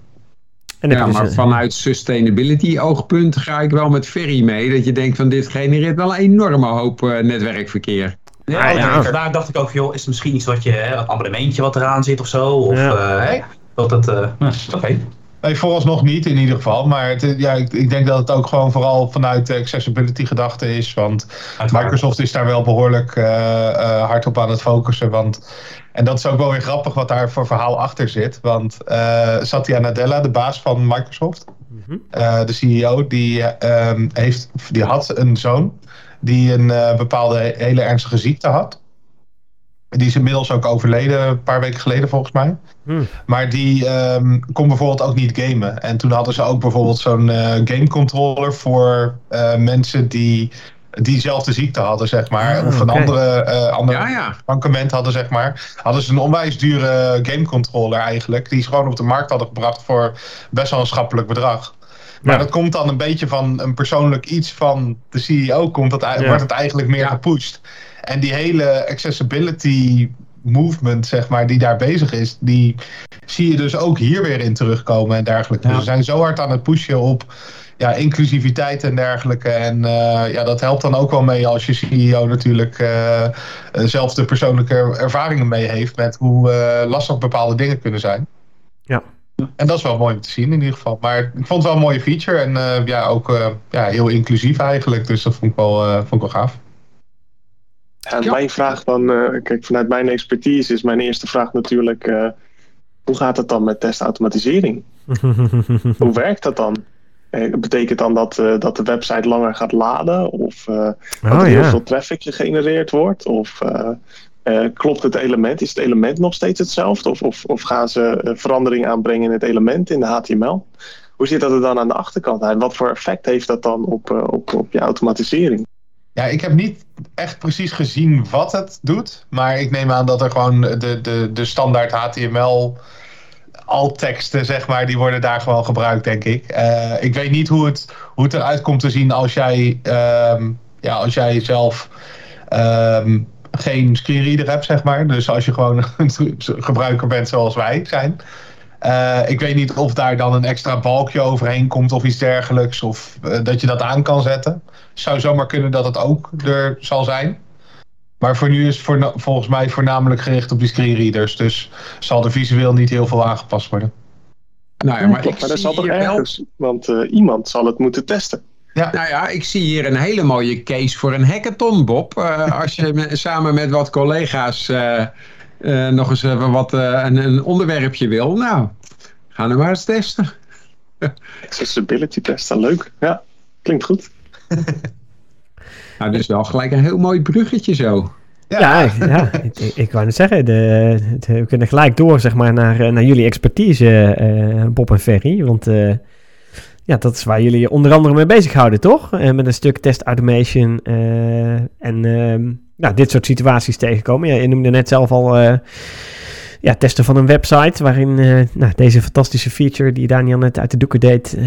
Speaker 2: En ja, maar vanuit sustainability oogpunt ga ik wel met Ferry mee. Dat je denkt van dit genereert wel een enorme hoop uh, netwerkverkeer.
Speaker 4: Ja, ja, daar dacht ik ook, joh, is het misschien iets wat je, een abonnementje wat eraan zit of zo? Of ja. uh, dat het, uh, oké. Okay.
Speaker 3: Nee, vooralsnog niet in ieder geval. Maar het, ja, ik, ik, denk dat het ook gewoon vooral vanuit de accessibility gedachte is. Want Microsoft is daar wel behoorlijk uh, uh, hard op aan het focussen. Want, en dat is ook wel weer grappig wat daar voor verhaal achter zit. Want uh, Satya Nadella, de baas van Microsoft, mm -hmm. de CEO, die, um, heeft, die had een zoon die een bepaalde hele ernstige ziekte had. Die is inmiddels ook overleden, een paar weken geleden volgens mij. Hmm. Maar die um, kon bijvoorbeeld ook niet gamen. En toen hadden ze ook bijvoorbeeld zo'n uh, game controller voor uh, mensen die diezelfde ziekte hadden, zeg maar. Ah, of een andere, uh, andere ja, ja. hadden, zeg maar. Hadden ze een onwijs dure game controller eigenlijk. Die ze gewoon op de markt hadden gebracht voor best wel een schappelijk bedrag. Maar dat komt dan een beetje van een persoonlijk iets van de CEO. Komt dat, Wordt het eigenlijk meer gepusht. En die hele accessibility movement, zeg maar, die daar bezig is, die zie je dus ook hier weer in terugkomen en dergelijke. Dus we zijn zo hard aan het pushen op ja, inclusiviteit en dergelijke. En uh, ja, dat helpt dan ook wel mee als je CEO natuurlijk uh, zelf de persoonlijke ervaringen mee heeft met hoe uh, lastig bepaalde dingen kunnen zijn.
Speaker 1: Ja.
Speaker 3: En dat is wel mooi om te zien in ieder geval. Maar ik vond het wel een mooie feature en ja, ook ja, heel inclusief eigenlijk. Dus dat vond ik wel, vond ik wel gaaf.
Speaker 5: Mijn vraag dan, uh, kijk, vanuit mijn expertise is mijn eerste vraag natuurlijk: uh, hoe gaat het dan met testautomatisering? hoe werkt dat dan? Uh, betekent dan dat, dat de website langer gaat laden? Of oh, dat er heel veel traffic gegenereerd wordt? Of klopt het element? Is het element nog steeds hetzelfde? Of, of, of gaan ze verandering aanbrengen in het element in de HTML? Hoe zit dat er dan aan de achterkant uit? Wat voor effect heeft dat dan op, op, op je automatisering?
Speaker 3: Ja, ik heb niet echt precies gezien wat het doet. Maar ik neem aan dat er gewoon de, de, de standaard HTML alt-teksten, zeg maar, die worden daar gewoon gebruikt, denk ik. Uh, ik weet niet hoe het, hoe het eruit komt te zien als jij, um, ja, als jij zelf um, geen screenreader hebt, zeg maar. Dus als je gewoon een gebruiker bent zoals wij zijn. Uh, ik weet niet of daar dan een extra balkje overheen komt of iets dergelijks. Of uh, dat je dat aan kan zetten zou zomaar kunnen dat het ook er zal zijn. Maar voor nu is het voor, volgens mij voornamelijk gericht op die screenreaders. Dus zal er visueel niet heel veel aangepast worden.
Speaker 5: Nou ja, maar, ik maar dat zal toch ergens, want uh, iemand zal het moeten testen.
Speaker 2: Ja. Nou ja, ik zie hier een hele mooie case voor een hackathon, Bob. Uh, als je samen met wat collega's uh, nog eens wat, een, een, onderwerpje wil. Nou, ga er maar eens testen.
Speaker 5: Accessibility testen, leuk. Ja, klinkt goed.
Speaker 2: nou, dus wel gelijk een heel mooi bruggetje zo.
Speaker 1: Ja, ja, ik, ik, wou net zeggen, de, we kunnen gelijk door zeg maar, naar, eh, naar jullie expertise, uh, Bob en Ferry. Want uh, ja, dat is waar jullie onder andere mee bezighouden, toch? Uh, met een stuk test automation en ehm, nou, dit soort situaties tegenkomen. Ja, je noemde net zelf al ja, testen van een website, waarin nou, deze fantastische feature die Daniel net uit de doeken deed,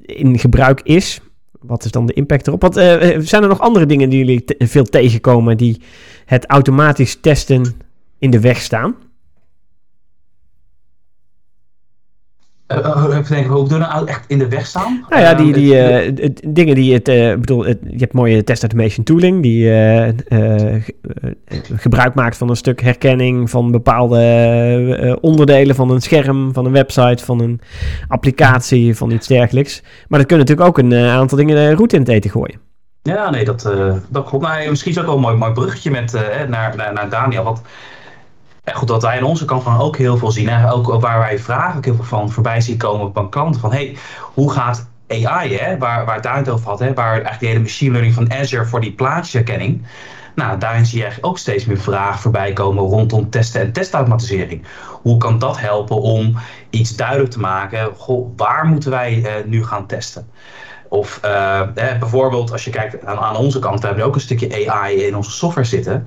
Speaker 1: in gebruik is wat is dan de impact erop? Wat, uh, zijn er nog andere dingen die jullie veel tegenkomen die het automatisch testen in de weg staan?
Speaker 4: Uh, denken, hoe doen nou echt in de weg staan?
Speaker 1: Nou ja, die, die uh, dingen die het, uh, bedoel, het, je hebt mooie test automation tooling die gebruik maakt van een stuk herkenning van bepaalde onderdelen van een scherm, van een website, van een applicatie, van iets dergelijks. Maar dat kunnen natuurlijk ook een aantal dingen de route in het eten gooien.
Speaker 4: Ja, nee, dat, dat klopt. Nou, misschien is ook wel een mooi, mooi bruggetje met, naar, naar, naar Daniel. Want en goed, dat wij aan onze kant van ook heel veel zien. Hè? Ook waar wij vragen ook heel veel van voorbij zien komen op een klant. Van hey, hoe gaat AI, hè? Waar, waar daar het over had, hè? waar eigenlijk de hele machine learning van Azure voor die plaatjesherkenning. Nou, daarin zie je eigenlijk ook steeds meer vragen voorbij komen rondom testen en testautomatisering. Hoe kan dat helpen om iets duidelijk te maken? Goh, waar moeten wij uh, nu gaan testen? Of uh, bijvoorbeeld als je kijkt aan, aan onze kant, we hebben ook een stukje AI in onze software zitten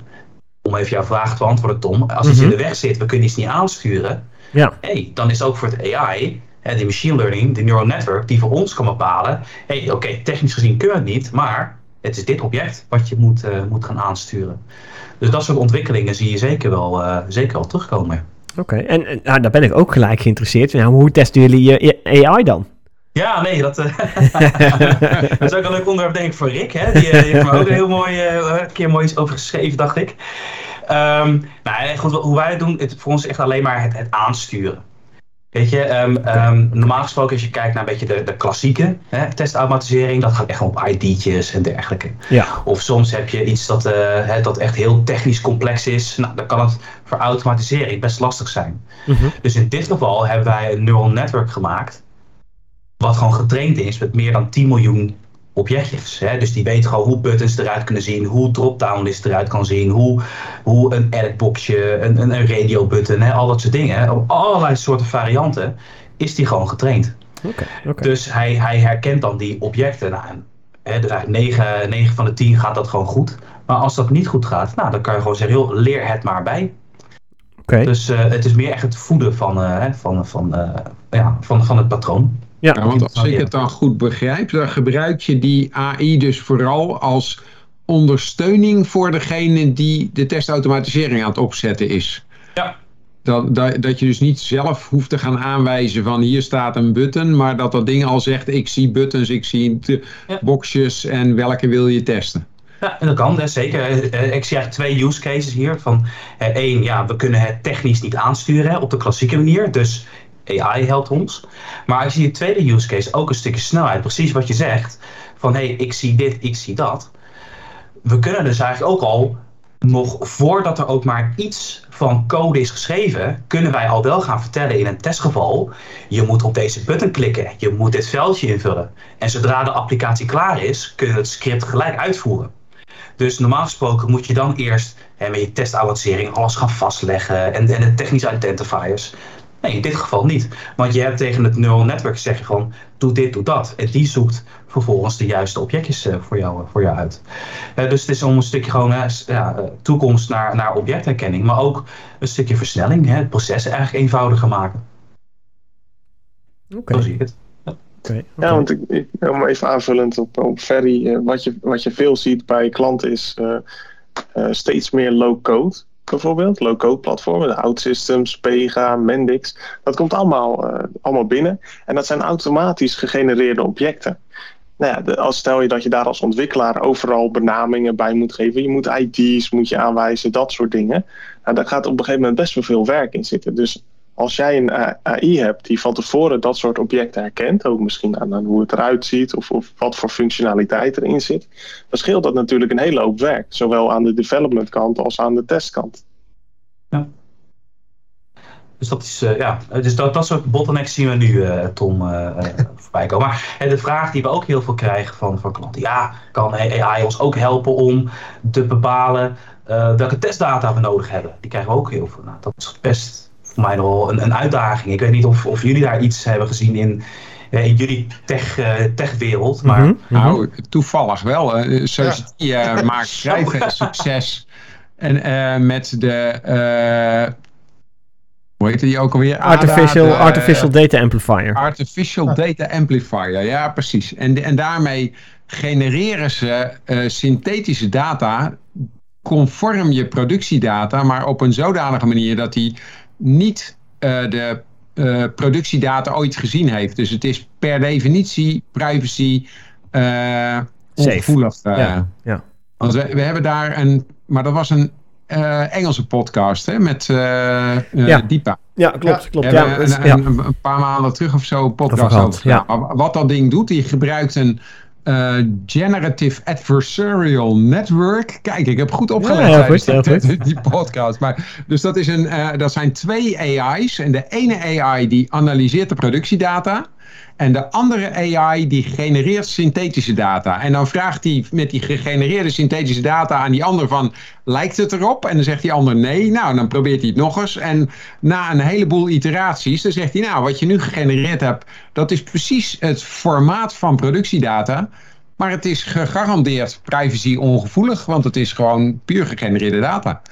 Speaker 4: om even jouw vraag te beantwoorden, Tom. Als iets in mhm. de weg zit, we kunnen iets niet aansturen. Ja. Hey, dan is ook voor het AI, en de machine learning, de neural network, die voor ons kan bepalen. hey, oké, technisch gezien kunnen we het niet, maar het is dit object wat je moet, uh, moet gaan aansturen. Dus dat soort ontwikkelingen zie je zeker wel, uh, zeker wel terugkomen.
Speaker 1: Oké, en, en nou, daar ben ik ook gelijk geïnteresseerd. Nou, hoe testen jullie je AI dan?
Speaker 4: Ja, nee, dat, uh, dat is ook een leuk onderwerp denk ik voor Rick. Hè? Die, eh, heeft me ook een heel mooi, uh, keer mooi iets over geschreven, dacht ik. Um, nou, goed, hoe wij het doen, het, voor ons is echt alleen maar het, het aansturen. Weet je, um, um, normaal gesproken als je kijkt naar een beetje de, de klassieke hè, testautomatisering, dat gaat echt op ID'tjes en dergelijke. Ja. Of soms heb je iets dat, uh, hè, dat echt heel technisch complex is. Nou, dan kan het voor automatisering best lastig zijn. Mm -hmm. Dus in dit geval hebben wij een neural network gemaakt wat gewoon getraind is met meer dan 10 miljoen objectjes. Hè? Dus die weet gewoon hoe buttons eruit kunnen zien, hoe drop-down list eruit kan zien, hoe, hoe een editboxje, een, een, een radio button, hè? al dat soort dingen. Op allerlei soorten varianten is die gewoon getraind. Dus hij, hij herkent dan die objecten. Nou, hè, dus eigenlijk 9, 9 van de 10 gaat dat gewoon goed. Maar als dat niet goed gaat, nou, dan kan je gewoon zeggen, joh, leer het maar bij. Okay. Dus uh, het is meer echt het voeden van, uh, van, van, uh, ja, van, van het patroon.
Speaker 2: Ja, ja want als ik het dan goed begrijp, dan gebruik je die AI dus vooral als ondersteuning voor degene die de testautomatisering aan het opzetten is.
Speaker 4: Ja.
Speaker 2: Dat, dat, dat je dus niet zelf hoeft te gaan aanwijzen van hier staat een button, maar dat dat ding al zegt ik zie buttons, ik zie ja. boxjes en welke wil je testen.
Speaker 4: Ja, en dat kan, zeker. Eh, ik zie eigenlijk twee use cases hier. Van één, ja, we kunnen het technisch niet aansturen op de klassieke manier. Dus AI helpt ons. Maar ik zie de tweede use case ook een stukje snelheid. Precies wat je zegt. Van hé, hey, ik zie dit, ik zie dat. We kunnen dus eigenlijk ook al, nog voordat er ook maar iets van code is geschreven, kunnen wij al wel gaan vertellen in een testgeval. Je moet op deze button klikken. Je moet dit veldje invullen. En zodra de applicatie klaar is, kunnen we het script gelijk uitvoeren. Dus normaal gesproken moet je dan eerst hè, met je testavancering alles gaan vastleggen en, en de technische identifiers. Nee, in dit geval niet. Want je hebt tegen het neural network zeg je gewoon, doe dit, doe dat. En die zoekt vervolgens de juiste objectjes uh, voor, jou, voor jou uit. Uh, dus het is om een stukje gewoon ja, toekomst naar, naar objectherkenning. Maar ook een stukje versnelling, hè, het proces eigenlijk eenvoudiger maken.
Speaker 1: Oké. Okay.
Speaker 4: Zo zie ik het.
Speaker 5: Ja, want ik, om even aanvullend op, op Ferry, wat, je, wat je veel ziet bij klanten is uh, uh, steeds meer low-code bijvoorbeeld. Low-code platformen, OutSystems, Pega, Mendix. Dat komt allemaal, allemaal binnen. En dat zijn automatisch gegenereerde objecten. Nou ja, als stel je dat je daar als ontwikkelaar overal benamingen bij moet geven. Je moet ID's moet je aanwijzen, dat soort dingen. Nou, daar gaat op een gegeven moment best wel veel werk in zitten. Dus als jij een AI hebt die van tevoren dat soort objecten herkent, ook misschien aan, hoe het eruit ziet of, of, wat voor functionaliteit erin zit, dan scheelt dat natuurlijk een hele hoop werk, zowel aan de development kant als aan de testkant.
Speaker 4: Ja. Dus dat is, uh, ja, dus dat, dat soort bottlenecks zien we nu, uh, Tom, voorbij komen. Maar de vraag die we ook heel veel krijgen van, van klanten, ja, kan AI ons ook helpen om te bepalen welke testdata we nodig hebben? Die krijgen we ook heel veel. Nou, dat is best voor mij een, een uitdaging. Ik weet niet of, of jullie daar iets hebben gezien in, eh, in jullie tech, uh, techwereld. Maar... Mm
Speaker 2: -hmm. Nou, toevallig wel. Uh, Society ja. uh, maakt schrijven succes. En met de... hoe heet die ook alweer?
Speaker 1: Artificial, ADA, de, artificial Data Amplifier.
Speaker 2: Artificial Data Amplifier, ja precies. En, en daarmee genereren ze synthetische data conform je productiedata, maar op een zodanige manier dat die niet uh, de uh, productiedata ooit gezien heeft. Dus het is per definitie privacy uh, ongevoelig.
Speaker 1: ja, ja.
Speaker 2: Want we, we, hebben daar een, maar dat was een Engelse podcast hè, met ja. Deepa.
Speaker 1: Ja, klopt. klopt.
Speaker 2: Ja, een, een, een, paar maanden terug of zo een podcast over. Ja. Wat dat ding doet, die gebruikt een uh, Generative Adversarial Network. Kijk, ik heb goed opgelet ja, goed, die, die, podcast. Maar, dus dat, is een, uh, dat zijn twee AI's. En de ene AI die analyseert de productiedata. En de andere AI die genereert synthetische data. En dan vraagt hij met die gegenereerde synthetische data aan die ander van... lijkt het erop? En dan zegt die ander nee. Nou, dan probeert hij het nog eens. En na een heleboel iteraties, dan zegt hij... nou, wat je nu gegenereerd hebt, dat is precies het formaat van productiedata... Maar het is gegarandeerd privacy ongevoelig, want het is gewoon puur gegenereerde data.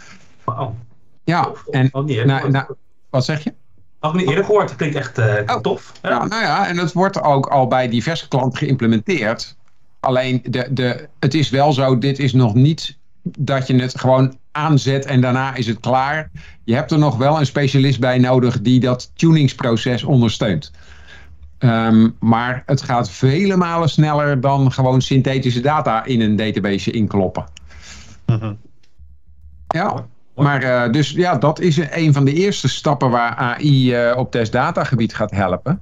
Speaker 4: Wow.
Speaker 2: Ja, en nou, nou, wat zeg je?
Speaker 4: Nog niet eerder gehoord. Dat klinkt echt uh, oh. tof.
Speaker 2: Ja. ja. nou ja, en dat wordt ook al bij diverse klanten geïmplementeerd. Alleen, de, de, het is wel zo, dit is nog niet dat je het gewoon aanzet en daarna is het klaar. Je hebt er nog wel een specialist bij nodig die dat tuningsproces ondersteunt. Um, maar het gaat vele malen sneller dan gewoon synthetische data in een database inkloppen. Uh -huh. Ja. Maar uh, dus ja, dat is een van de eerste stappen waar AI uh, eh, op testdatagebied gaat helpen.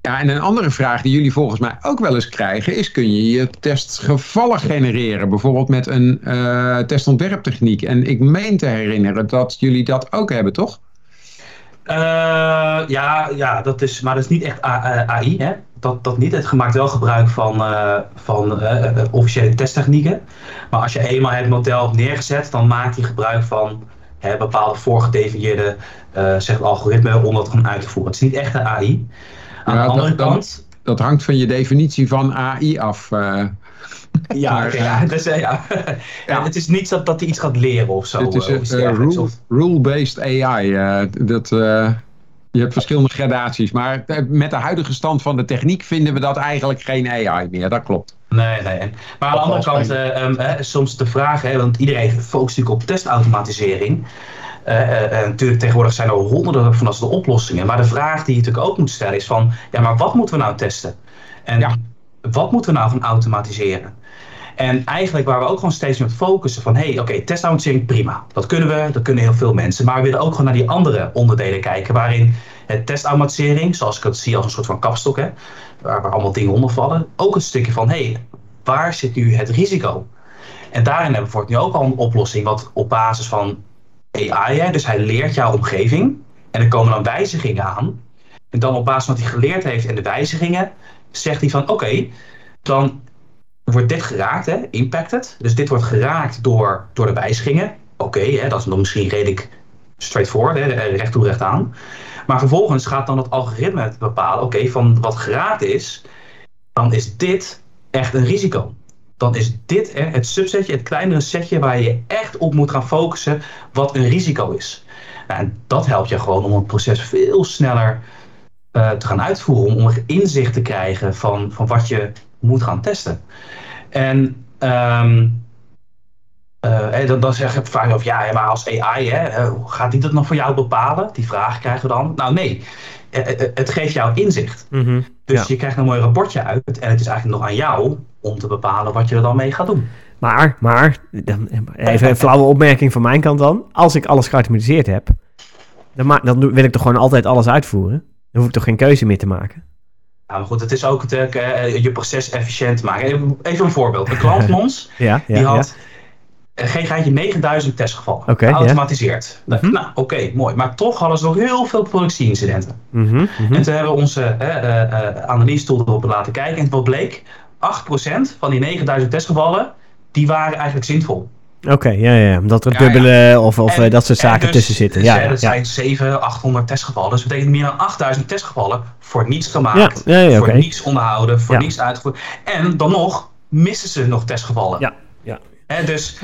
Speaker 2: Ja, en een andere vraag die jullie volgens mij ook wel eens krijgen is: kun je je testgevallen genereren? Bijvoorbeeld met een uh, testontwerptechniek. En ik meen te herinneren dat jullie dat ook hebben, toch?
Speaker 4: ja, ja, dat is, maar dat is niet echt AI, hè? Dat, dat niet. Het maakt wel gebruik van, uh, van uh, officiële testtechnieken. Maar als je eenmaal het model hebt neergezet, dan maakt hij gebruik van hè, bepaalde voorgedefinieerde zeg, algoritme om dat gewoon uit te voeren. Het is niet echt een AI. Aan ja, de andere
Speaker 2: dat,
Speaker 4: kant.
Speaker 2: Dat, hangt van je definitie van AI af.
Speaker 4: Ja, maar, ja, dus, ja. ja. Het is niet dat, dat hij iets gaat leren of zo.
Speaker 2: Het is uh, rule, rule-based AI. Uh, dat, je hebt verschillende gradaties. Maar met de huidige stand van de techniek vinden we dat eigenlijk geen AI meer. Dat klopt.
Speaker 4: Nee, nee. Maar aan de andere kant, um, soms de vraag, hè, want iedereen focust natuurlijk op testautomatisering. natuurlijk, tegenwoordig zijn er honderden van dat de oplossingen. Maar de vraag die je natuurlijk ook moet stellen is van, ja, maar wat moeten we nou testen? En ja. wat moeten we nou gaan automatiseren? En eigenlijk waar we ook gewoon steeds meer focussen van... hey, oké, okay, prima. Dat kunnen we, dat kunnen heel veel mensen. Maar we willen ook gewoon naar die andere onderdelen kijken... waarin het testautomatisering, zoals ik het zie als een soort van kapstok... Hè, waar, allemaal dingen onder vallen... ook een stukje van, hey, waar zit nu het risico? En daarin hebben we nu ook al een oplossing... wat op basis van AI, hè, dus hij leert jouw omgeving... en er komen dan wijzigingen aan... en dan op basis van wat hij geleerd heeft en de wijzigingen... zegt hij van, oké, dan wordt dit geraakt, hè, impacted. Dus dit wordt geraakt door, door de wijzigingen. Oké, dat is dan misschien redelijk straightforward, hè, recht toe recht aan. Maar vervolgens gaat dan het algoritme bepalen, oké, van wat geraakt is, dan is dit echt een risico. Dan is dit hè, het subsetje, het kleinere setje waar je echt op moet gaan focussen wat een risico is. Nou, en dat helpt je gewoon om het proces veel sneller uh, te gaan uitvoeren, om, om inzicht te krijgen van, van wat je moet gaan testen. En um, uh, dan, dan zeg ik vaak of ja, maar als AI, hè, eh, gaat die dat nog voor jou bepalen? Die vraag krijgen we dan. Nou nee, het geeft jou inzicht. Mhm, dus je krijgt een mooi rapportje uit en het is eigenlijk nog aan jou om te bepalen wat je er dan mee gaat doen.
Speaker 1: Maar, maar, dan, even een flauwe opmerking van mijn kant dan. Als ik alles geautomatiseerd heb, dan, dan wil ik toch gewoon altijd alles uitvoeren? Dan hoef ik toch geen keuze meer te maken?
Speaker 4: Nou, maar goed, het is ook het, uh, je proces efficiënt maken. Even een voorbeeld. Een klant van ons, ja, ja, die had ja. geen geintje 9000 testgevallen. Okay, geautomatiseerd. Ja. Nou, nou oké, mooi. Maar toch hadden ze nog heel veel productieincidenten. Mm -hmm, mm -hmm. En toen hebben we onze uh, uh, analyse tool erop laten kijken. En wat bleek? 8% van die 9000 testgevallen, die waren eigenlijk zinvol.
Speaker 1: Oké, ja, ja, omdat er dubbele of, of dat soort zaken dus, tussen zitten. Ja,
Speaker 4: ja, er zijn 700, 800 testgevallen. Dus dat betekent meer dan 8000 testgevallen voor niets gemaakt, voor niets onderhouden, voor niets uitgevoerd. En dan nog missen ze nog testgevallen.
Speaker 1: Ja, ja.
Speaker 4: He, dus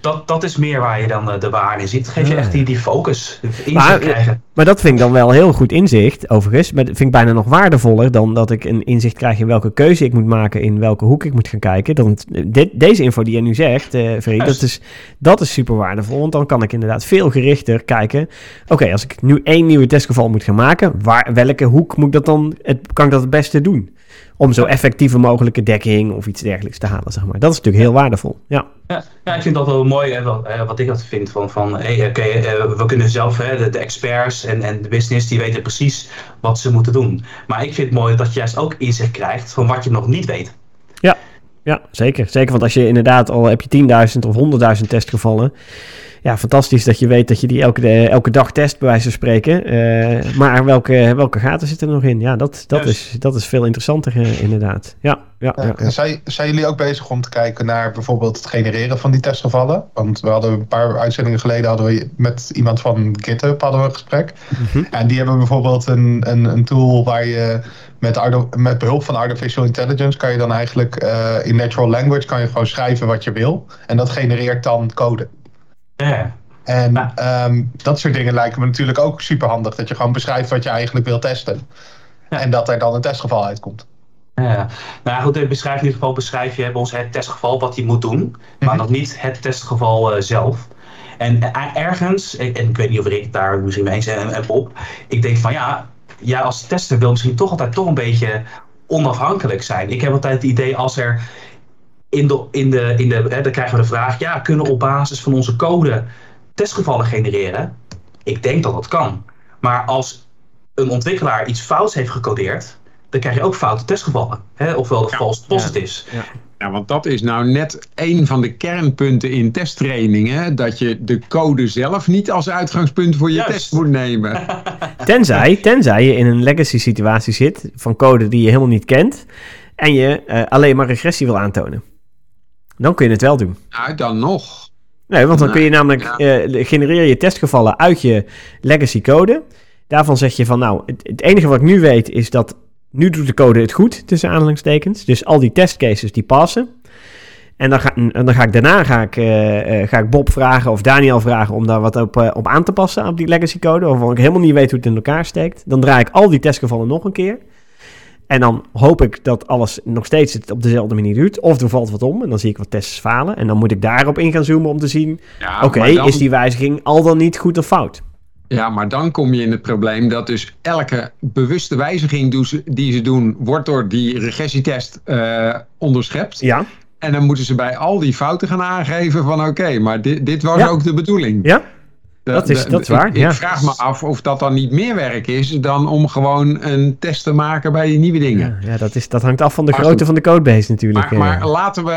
Speaker 4: dat, dat is meer waar je dan de, de waarde in ziet. Het geeft je echt die, die focus, inzicht maar, krijgen.
Speaker 1: Maar dat vind ik dan wel heel goed inzicht, overigens. Maar dat vind ik bijna nog waardevoller dan dat ik een inzicht krijg in welke keuze ik moet maken, in welke hoek ik moet gaan kijken. Dan, dit, deze info die je nu zegt, uh, dat is, dat is super waardevol. Want dan kan ik inderdaad veel gerichter kijken. Oké, als ik nu één nieuwe testgeval moet gaan maken, waar, welke hoek moet ik dat dan, het, kan ik dat het beste doen? Om zo effectieve mogelijke dekking of iets dergelijks te halen, zeg maar. Dat is natuurlijk heel waardevol, ja.
Speaker 4: Ja, ja ik vind dat wel mooi, hè, wat, wat ik dat vind, van, van hey, oké, eh, we kunnen zelf, hè, de, de, experts en, en de business, die weten precies wat ze moeten doen. Maar ik vind het mooi dat je juist ook inzicht krijgt van wat je nog niet weet.
Speaker 1: Ja, ja zeker. Zeker, want als je inderdaad al heb je 10.000 of 100.000 testgevallen ja, fantastisch dat je weet dat je die elke, elke dag test, bij wijze van spreken. Uh, maar welke, welke gaten zitten er nog in? Ja, dat, dat, is, dat is veel interessanter uh, inderdaad. Ja, ja, ja,
Speaker 3: ja. Zijn, zijn jullie ook bezig om te kijken naar bijvoorbeeld het genereren van die testgevallen? Want we hadden een paar uitzendingen geleden hadden we met iemand van GitHub hadden we een gesprek. Mm En die hebben bijvoorbeeld een, een, een tool waar je met, met behulp van artificial intelligence kan je dan eigenlijk uh, in natural language kan je gewoon schrijven wat je wil. En dat genereert dan code.
Speaker 4: Ja.
Speaker 3: En um, dat soort dingen lijken me natuurlijk ook super handig. Dat je gewoon beschrijft wat je eigenlijk wil testen. En dat er dan een testgeval uitkomt.
Speaker 4: Ja, nou goed, in beschrijf in ieder geval beschrijf je bij ons het testgeval wat hij moet doen, maar mhm. nog niet het testgeval uh, zelf. En uh, ergens, en ik weet niet of ik daar misschien mee eens en, en Bob, ik denk van ja, jij als tester wil misschien toch altijd toch een beetje onafhankelijk zijn. Ik heb altijd het idee als er in de, in de, in de, hè, dan krijgen we de vraag, ja, kunnen we op basis van onze code testgevallen genereren? Ik denk dat dat kan. Maar als een ontwikkelaar iets fouts heeft gecodeerd, dan krijg je ook foute testgevallen. Hè? Ofwel de false positives. Ja.
Speaker 2: Ja, want dat is nou net een van de kernpunten in testtrainingen. Dat je de code zelf niet als uitgangspunt voor je test moet nemen.
Speaker 1: Tenzij, tenzij je in een legacy situatie zit van code die je helemaal niet kent. En je uh, alleen maar regressie wil aantonen. Dan kun je het wel doen.
Speaker 2: Nou, dan nog.
Speaker 1: Nee, want dan kun je namelijk uh, genereer je testgevallen uit je legacy code. Daarvan zeg je van nou, het, het enige wat ik nu weet is dat nu doet de code het goed, tussen aanhalingstekens. Dus al die testcases die passen. En dan ga, en dan ga ik daarna ga ik, uh, ga ik Bob vragen of Daniel vragen om daar wat op, op aan te passen op die legacy code. Of ik helemaal niet weet hoe het in elkaar steekt. Dan draai ik al die testgevallen nog een keer. En dan hoop ik dat alles nog steeds het op dezelfde manier doet. Of er valt wat om en dan zie ik wat tests falen. En dan moet ik daarop in gaan zoomen om te zien... Ja, Oké, okay, dan... is die wijziging al dan niet goed of fout?
Speaker 2: Ja, maar dan kom je in het probleem dat dus elke bewuste wijziging die ze doen, wordt door die regressietest uh, onderschept.
Speaker 1: Ja.
Speaker 2: En dan moeten ze bij al die fouten gaan aangeven van oké, maar dit, dit was ook de bedoeling.
Speaker 1: Ja, dat, is, dat is waar.
Speaker 2: Ik, ik vraag me af of dat dan niet meer werk is dan om gewoon een test te maken bij die nieuwe dingen.
Speaker 1: Ja, ja dat, is, dat hangt af van de grootte van de codebase natuurlijk.
Speaker 2: Maar, maar laten we,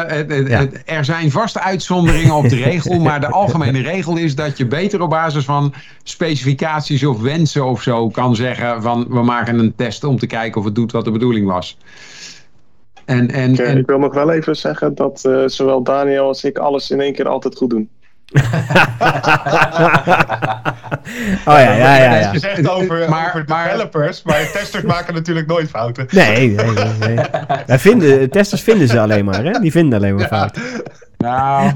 Speaker 2: er zijn vaste uitzonderingen op de regel, maar de algemene regel is dat je beter op basis van specificaties of wensen of zo kan zeggen van we maken een test om te kijken of het doet wat de bedoeling was.
Speaker 5: En, en, en... Ik wil nog wel even zeggen dat uh, zowel Daniel als ik alles in één keer altijd goed doen.
Speaker 1: oh ja, ja, ja.
Speaker 3: ja. Je zegt over, maar, over developers, maar, maar testers maken natuurlijk nooit fouten.
Speaker 1: Nee, nee, nee. nee. vinden, testers vinden ze alleen maar, hè? Die vinden alleen maar fouten.
Speaker 2: Nou.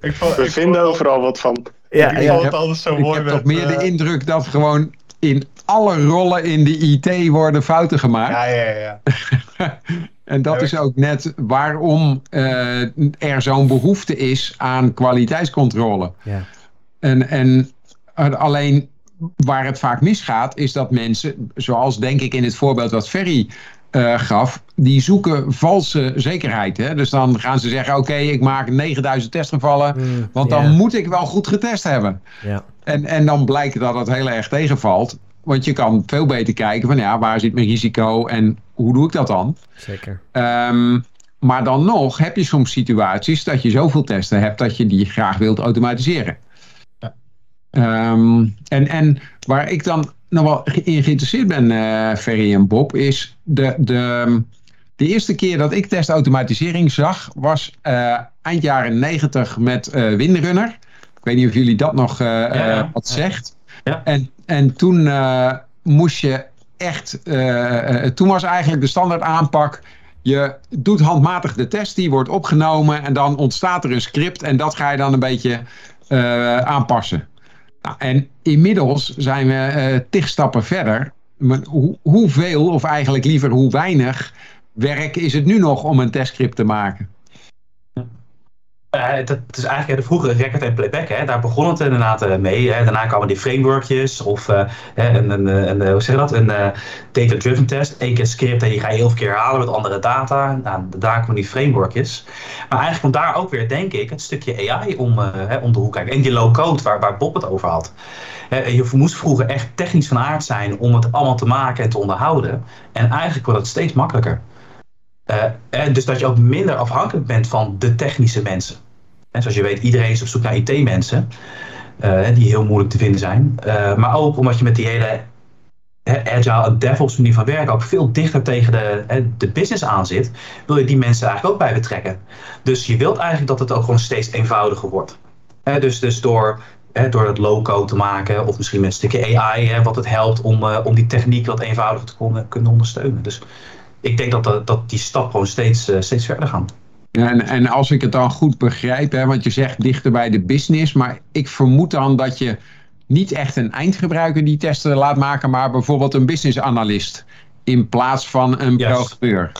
Speaker 5: ik vond, We vinden overal wat van.
Speaker 3: Ja, ik vond het altijd zo
Speaker 2: mooi. Ik heb toch meer de eh, indruk dat gewoon in alle rollen in de IT worden fouten gemaakt.
Speaker 3: Ja, ja, ja.
Speaker 2: En dat is ook net waarom uh, er zo'n behoefte is aan kwaliteitscontrole.
Speaker 1: Ja.
Speaker 2: En, en alleen waar het vaak misgaat, is dat mensen, zoals denk ik in het voorbeeld wat Ferry uh, gaf, die zoeken valse zekerheid. Hè? Dus dan gaan ze zeggen: Oké, ik maak 9000 testgevallen, mm, want dan moet ik wel goed getest hebben. En, en dan blijkt dat het heel erg tegenvalt. Want je kan veel beter kijken van ja, waar zit mijn risico en hoe doe ik dat dan?
Speaker 1: Zeker.
Speaker 2: Um, maar dan nog heb je soms situaties dat je zoveel testen hebt dat je die graag wilt automatiseren. Ja. Um, en, en waar ik dan nog wel in geïnteresseerd ben, uh, Ferry en Bob, is de, de, de eerste keer dat ik testautomatisering zag, was uh, eind jaren 90 met uh, Windrunner. Ik weet niet of jullie dat nog ja, wat zegt. En, en toen uh, moest je echt, uh, toen was eigenlijk de standaard aanpak. Je doet handmatig de test, die wordt opgenomen en dan ontstaat er een script en dat ga je dan een beetje aanpassen. Nou, en inmiddels zijn we tig stappen verder. Hoe, hoeveel, of eigenlijk liever hoe weinig, werk is het nu nog om een testscript te maken?
Speaker 4: Uh, dat is eigenlijk de vroegere record en playback. Hè. Daar begon het inderdaad uh, mee. Hè. Daarna kwamen die frameworkjes of uh, een, een, een, hoe zeg je dat? een data-driven test. Eén keer script en die ga je heel veel keer halen met andere data. Nou, daar kwamen die frameworkjes. Maar eigenlijk komt daar ook weer, denk ik, het stukje AI om, hè, om de hoek kijken. En die low-code waar, waar Bob het over had. je moest vroeger echt technisch van aard zijn om het allemaal te maken en te onderhouden. En eigenlijk wordt het steeds makkelijker. Uh, dus dat je ook minder afhankelijk bent van de technische mensen. En zoals je weet, iedereen is op zoek naar IT-mensen. Uh, die heel moeilijk te vinden zijn. Maar ook omdat je met die hele agile en DevOps manier van werken ook veel dichter tegen de, de business aan zit, wil je die mensen eigenlijk ook bij betrekken. Dus je wilt eigenlijk dat het ook gewoon steeds eenvoudiger wordt. dus, dus door, door het low-code te maken, of misschien met een stukje AI, wat het helpt om, om die techniek wat eenvoudiger te kunnen, kunnen ondersteunen. Dus ik denk dat, dat, dat die stap gewoon steeds, uh, steeds verder gaat.
Speaker 2: En, en als ik het dan goed begrijp, hè, want je zegt dichter bij de business, maar ik vermoed dan dat je niet echt een eindgebruiker die testen laat maken, maar bijvoorbeeld een business analyst in plaats van een yes. programmeur.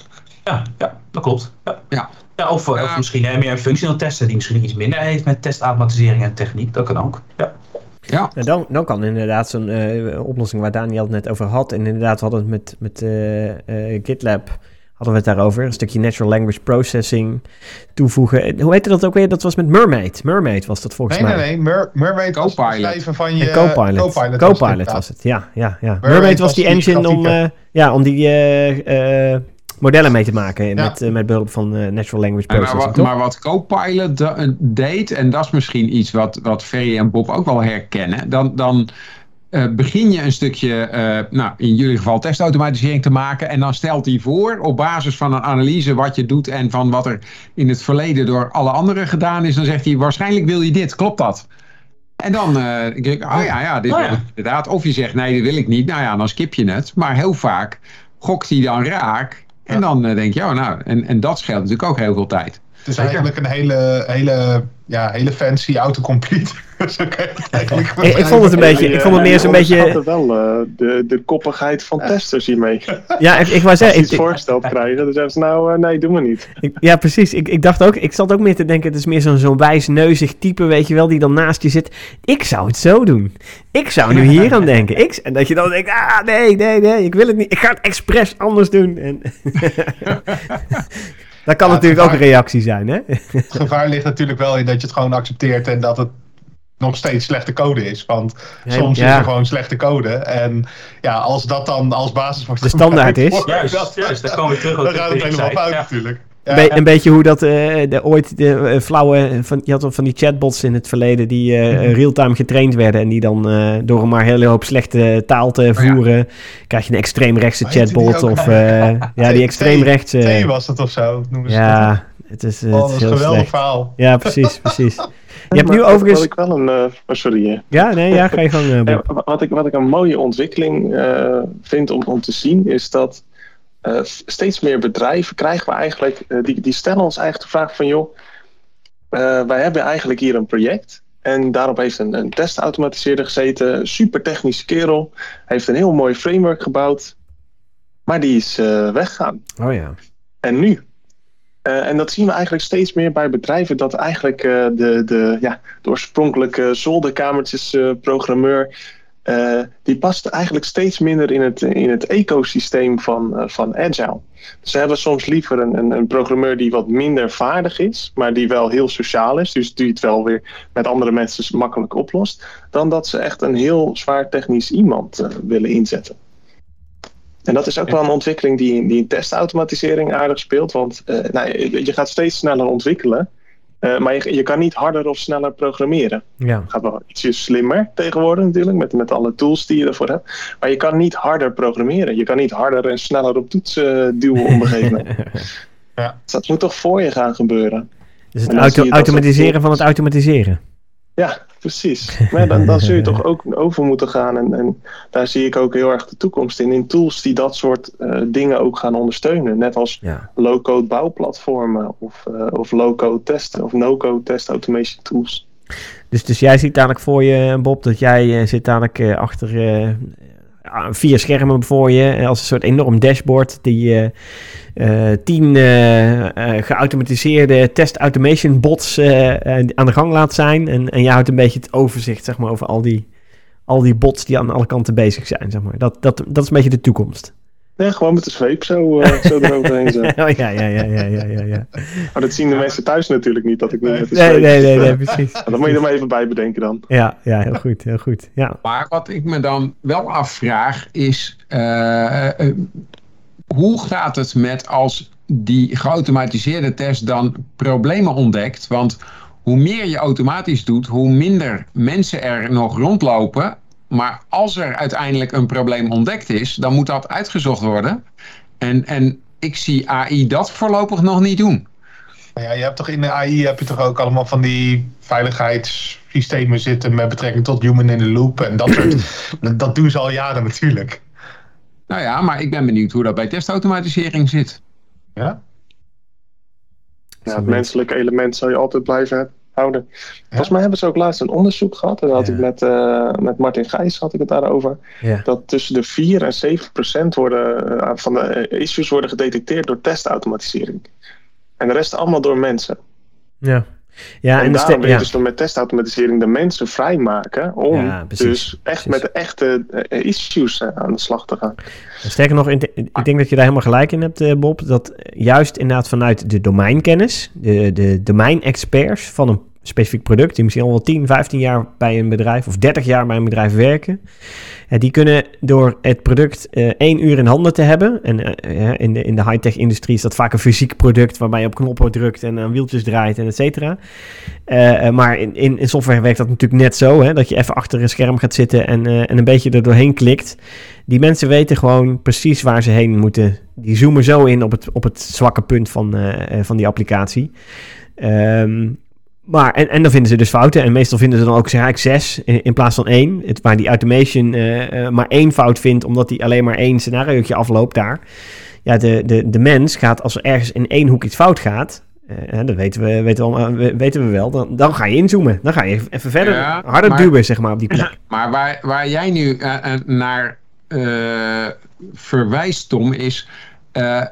Speaker 4: Ja, ja, dat klopt. Ja. ja. ja of, of misschien hè, meer een functional testen die misschien iets minder heeft met testautomatisering en techniek. Dat kan ook. Ja.
Speaker 1: Ja. En dan, dan kan inderdaad zo'n uh, oplossing waar Daniel het net over had. En inderdaad, we hadden het met, met uh, uh, GitLab. Hadden we het daarover. Een stukje natural language processing toevoegen. Hoe heette dat ook weer? Dat was met Mermaid. Mermaid was dat volgens
Speaker 3: nee,
Speaker 1: mij.
Speaker 3: Nee, nee, Mer Mermaid was het van je...
Speaker 1: Copilot. Copilot, Copilot was, was, het, ja. ja, ja. Mermaid, Mermaid was die engine om, ja, om die modellen mee te maken met, met behulp van natural language processing.
Speaker 2: Maar wat, maar wat Copilot deed, en dat is misschien iets wat, wat Ferry en Bob ook wel herkennen, dan, dan uh, begin je een stukje, nou, in jullie geval testautomatisering te maken. En dan stelt hij voor, op basis van een analyse wat je doet en van wat er in het verleden door alle anderen gedaan is. Dan zegt hij, waarschijnlijk wil je dit, klopt dat? En dan uh, denk ik, oh ja, ja, dit oh, ja. inderdaad. Of je zegt, nee, dat wil ik niet. Nou ja, dan skip je het. Maar heel vaak gokt hij dan raak. En dan denk je, oh nou, en, en dat scheelt natuurlijk ook heel veel tijd.
Speaker 3: Het is eigenlijk een hele, hele, ja, hele fancy autocomplete.
Speaker 1: ik, ik, vond het een beetje, ik vond het meer zo'n beetje...
Speaker 5: Ik wel uh, de, de koppigheid van testers hiermee.
Speaker 1: Ja, ik, ik wou zeggen...
Speaker 5: Als ze iets voorgesteld krijgen, dan zeggen ze nou, uh, nee, doe maar niet.
Speaker 1: Ik, ja, precies. Ik, ik dacht ook, ik zat ook meer te denken, het is meer zo'n zo'n wijsneuzig type, weet je wel, die dan naast je zit. Ik zou het zo doen. Ik zou nu hier aan denken. Ik, en dat je dan denkt, ah, nee, nee, nee, ik wil het niet. Ik ga het expres anders doen. En Dat kan natuurlijk ook een reactie zijn, hè?
Speaker 3: Het gevaar ligt natuurlijk wel in dat je het gewoon accepteert en dat het nog steeds slechte code is. Want soms is er gewoon slechte code. En ja, als dat dan als basis
Speaker 1: wordt... De standaard is.
Speaker 4: Juist, juist, dan komen we terug op
Speaker 3: Dan gaat het helemaal fout natuurlijk.
Speaker 1: Ja. Een beetje hoe dat uh, de, ooit de uh, flauwe... Van, je had van die chatbots in het verleden die uh, real-time getraind werden. En die dan door maar een hele hoop slechte taal te voeren... Oh, ja. krijg je een extreemrechtse chatbot. Of ja, die extreemrechtse...
Speaker 3: T was het of zo, noemen
Speaker 1: ze ja, het is,
Speaker 3: oh, dat is een geweldig verhaal.
Speaker 1: Ja, precies, precies. Je hebt nu overigens... Wat
Speaker 5: ik wel een... Uh, sorry.
Speaker 1: Ja, nee, ja, ga je gang. Uh,
Speaker 5: wat, ik, wat ik een mooie ontwikkeling uh, vind om, om te zien, is dat uh, steeds meer bedrijven krijgen we eigenlijk, die, die stellen ons eigenlijk de vraag van joh, wij hebben eigenlijk hier een project en daarop heeft een, een testautomatiseerder gezeten, super technische kerel, heeft een heel mooi framework gebouwd, maar die is weggegaan.
Speaker 1: Oh ja.
Speaker 5: En nu? En dat zien we eigenlijk steeds meer bij bedrijven, dat eigenlijk de, de, ja, de oorspronkelijke zolderkamertjes programmeur uh, die past eigenlijk steeds minder in het, in het ecosysteem van, van Agile. Ze hebben soms liever een, een, een, programmeur die wat minder vaardig is, maar die wel heel sociaal is, dus die het wel weer met andere mensen makkelijk oplost, dan dat ze echt een heel zwaar technisch iemand willen inzetten. En dat is ook wel een ontwikkeling die, die in testautomatisering aardig speelt, want nou, je gaat steeds sneller ontwikkelen. Uh, maar je, je, kan niet harder of sneller programmeren.
Speaker 1: Ja.
Speaker 5: Het gaat wel ietsje slimmer tegenwoordig natuurlijk, met, met alle tools die je ervoor hebt. Maar je kan niet harder programmeren. Je kan niet harder en sneller op toetsen uh, duwen op een gegeven moment. ja. Dus dat moet toch voor je gaan gebeuren.
Speaker 1: Dus het auto automatiseren van het automatiseren.
Speaker 5: Ja, precies. Maar dan, dan zul je toch ook over moeten gaan. En, en daar zie ik ook heel erg de toekomst in. In tools die dat soort uh, dingen ook gaan ondersteunen. Net als ja. low-code bouwplatformen of, uh, of low-code testen of no-code test automation tools.
Speaker 1: Dus, dus jij ziet dadelijk voor je, Bob, dat jij uh, zit dadelijk achter vier schermen voor je. Als een soort enorm dashboard die uh, tien uh, geautomatiseerde test automation bots aan de gang laat zijn. En, en je houdt een beetje het overzicht zeg maar, over al die, al die bots die aan alle kanten bezig zijn. Zeg maar. dat, dat, dat is een beetje de toekomst.
Speaker 5: Ja, gewoon met de zweep zo, uh, zo eroverheen
Speaker 1: zetten. oh, ja, ja, ja, ja, ja, ja, ja.
Speaker 5: Maar dat zien de mensen thuis natuurlijk niet, dat ik niet met de
Speaker 1: zweep... Nee, nee, nee, nee precies.
Speaker 5: dat moet je er maar even bij bedenken dan.
Speaker 1: Ja, ja heel goed, heel goed. Ja.
Speaker 2: Maar wat ik me dan wel afvraag is... Uh, uh, hoe gaat het met als die geautomatiseerde test dan problemen ontdekt? Want hoe meer je automatisch doet, hoe minder mensen er nog rondlopen. Maar als er uiteindelijk een probleem ontdekt is, dan moet dat uitgezocht worden. En, en ik zie AI dat voorlopig nog niet doen.
Speaker 3: Nou ja, je hebt toch in de AI heb je toch ook allemaal van die veiligheidssystemen zitten met betrekking tot human in the loop en dat soort. dat doen ze al jaren natuurlijk.
Speaker 2: Nou ja, maar ik ben benieuwd hoe dat bij testautomatisering zit.
Speaker 3: Ja?
Speaker 5: Ja, het menselijke element zou je altijd blijven houden. Volgens mij hebben ze ook laatst een onderzoek gehad. En dat had ik met, uh, met Martin Gijs had ik het daarover. Ja. Dat tussen de 4 en 7 procent worden, uh, van de issues worden gedetecteerd door testautomatisering. En de rest allemaal door mensen.
Speaker 1: Ja.
Speaker 5: Ja, en, en daarom wil je dus door met testautomatisering de mensen vrijmaken om dus echt met de echte issues aan de slag te gaan.
Speaker 1: Sterker nog, ik denk dat je daar helemaal gelijk in hebt, Bob. Dat juist inderdaad vanuit de domeinkennis, de, de domeinexperts van een specifiek product, die misschien al wel 10, 15 jaar bij een bedrijf of 30 jaar bij een bedrijf werken. die kunnen door het product uh, één uur in handen te hebben. En uh, in de, in de high-tech industrie is dat vaak een fysiek product waarbij je op knoppen drukt en aan wieltjes draait en et cetera. maar in, in, in, software werkt dat natuurlijk net zo, hè, dat je even achter een scherm gaat zitten en, en een beetje er doorheen klikt. Die mensen weten gewoon precies waar ze heen moeten. Die zoomen zo in op het, op het zwakke punt van, van die applicatie. Um, maar, en, en dan vinden ze dus fouten. En meestal vinden ze dan ook zeg ik zes in, in, plaats van één. Het, waar die automation uh, maar één fout vindt, omdat hij alleen maar één scenariootje afloopt daar. Ja, de, de, de mens gaat als er ergens in één hoek iets fout gaat. Uh, dat weten we, weten, we, weten we wel. Dan, dan ga je inzoomen. Dan ga je even verder harder duwen, zeg maar, op die plek.
Speaker 2: Maar waar, waar jij nu naar verwijst, Tom, is uh,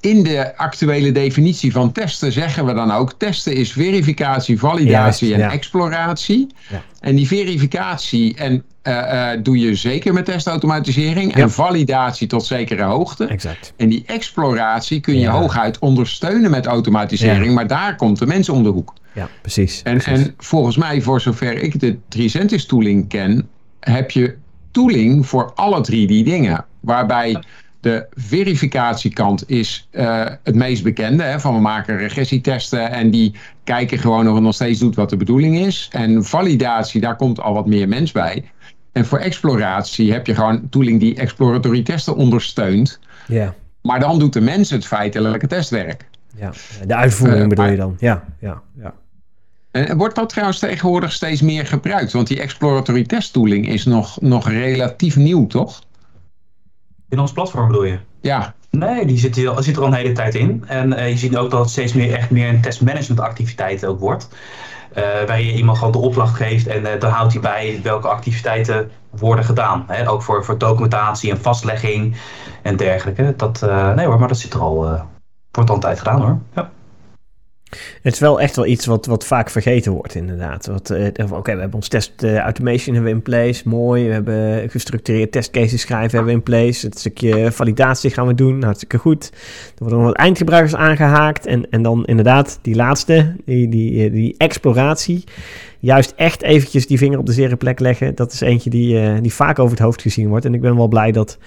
Speaker 2: in de actuele definitie van testen zeggen we dan ook: testen is verificatie, validatie en exploratie. Ja. En die verificatie en, uh, doe je zeker met testautomatisering en validatie tot zekere hoogte.
Speaker 1: Exact.
Speaker 2: En die exploratie kun je hooguit ondersteunen met automatisering, maar daar komt de mens om de hoek.
Speaker 1: Ja, precies.
Speaker 2: En,
Speaker 1: precies.
Speaker 2: en volgens mij, voor zover ik de Tricentis tooling ken, heb je tooling voor alle drie die dingen. Waarbij de verificatiekant is uh, het meest bekende. Hè, van we maken regressietesten en die kijken gewoon of het nog steeds doet wat de bedoeling is. En validatie, daar komt al wat meer mens bij. En voor exploratie heb je gewoon tooling die exploratory testen ondersteunt.
Speaker 1: Ja.
Speaker 2: Maar dan doet de mens het feitelijke testwerk.
Speaker 1: Ja, de uitvoering uh, bedoel je dan. Ja, ja, ja.
Speaker 2: En wordt dat trouwens tegenwoordig steeds meer gebruikt? Want die exploratory test tooling is nog, nog relatief nieuw, toch?
Speaker 4: In ons platform bedoel je?
Speaker 2: Ja.
Speaker 4: Nee, die zit, er, zit er al een hele tijd in. En uh, je ziet ook dat het steeds meer echt meer een testmanagement activiteit ook wordt. Uh, waar je iemand gewoon de opdracht geeft en uh, dan houdt hij bij welke activiteiten worden gedaan. Hè? Ook voor, voor documentatie en vastlegging en dergelijke. Dat, nee hoor, maar dat zit er al, wordt al een tijd gedaan hoor. Ja.
Speaker 1: Het is wel echt wel iets wat, wat vaak vergeten wordt, inderdaad. Uh, Oké, we hebben ons test uh, automation hebben we in place, mooi. We hebben gestructureerd testcases schrijven hebben we in place. Het stukje validatie gaan we doen, hartstikke goed. Er worden nog wat eindgebruikers aangehaakt. En, en dan inderdaad die laatste, die, die, die exploratie. Juist echt eventjes die vinger op de zere plek leggen. Dat is eentje die, die vaak over het hoofd gezien wordt. En ik ben wel blij dat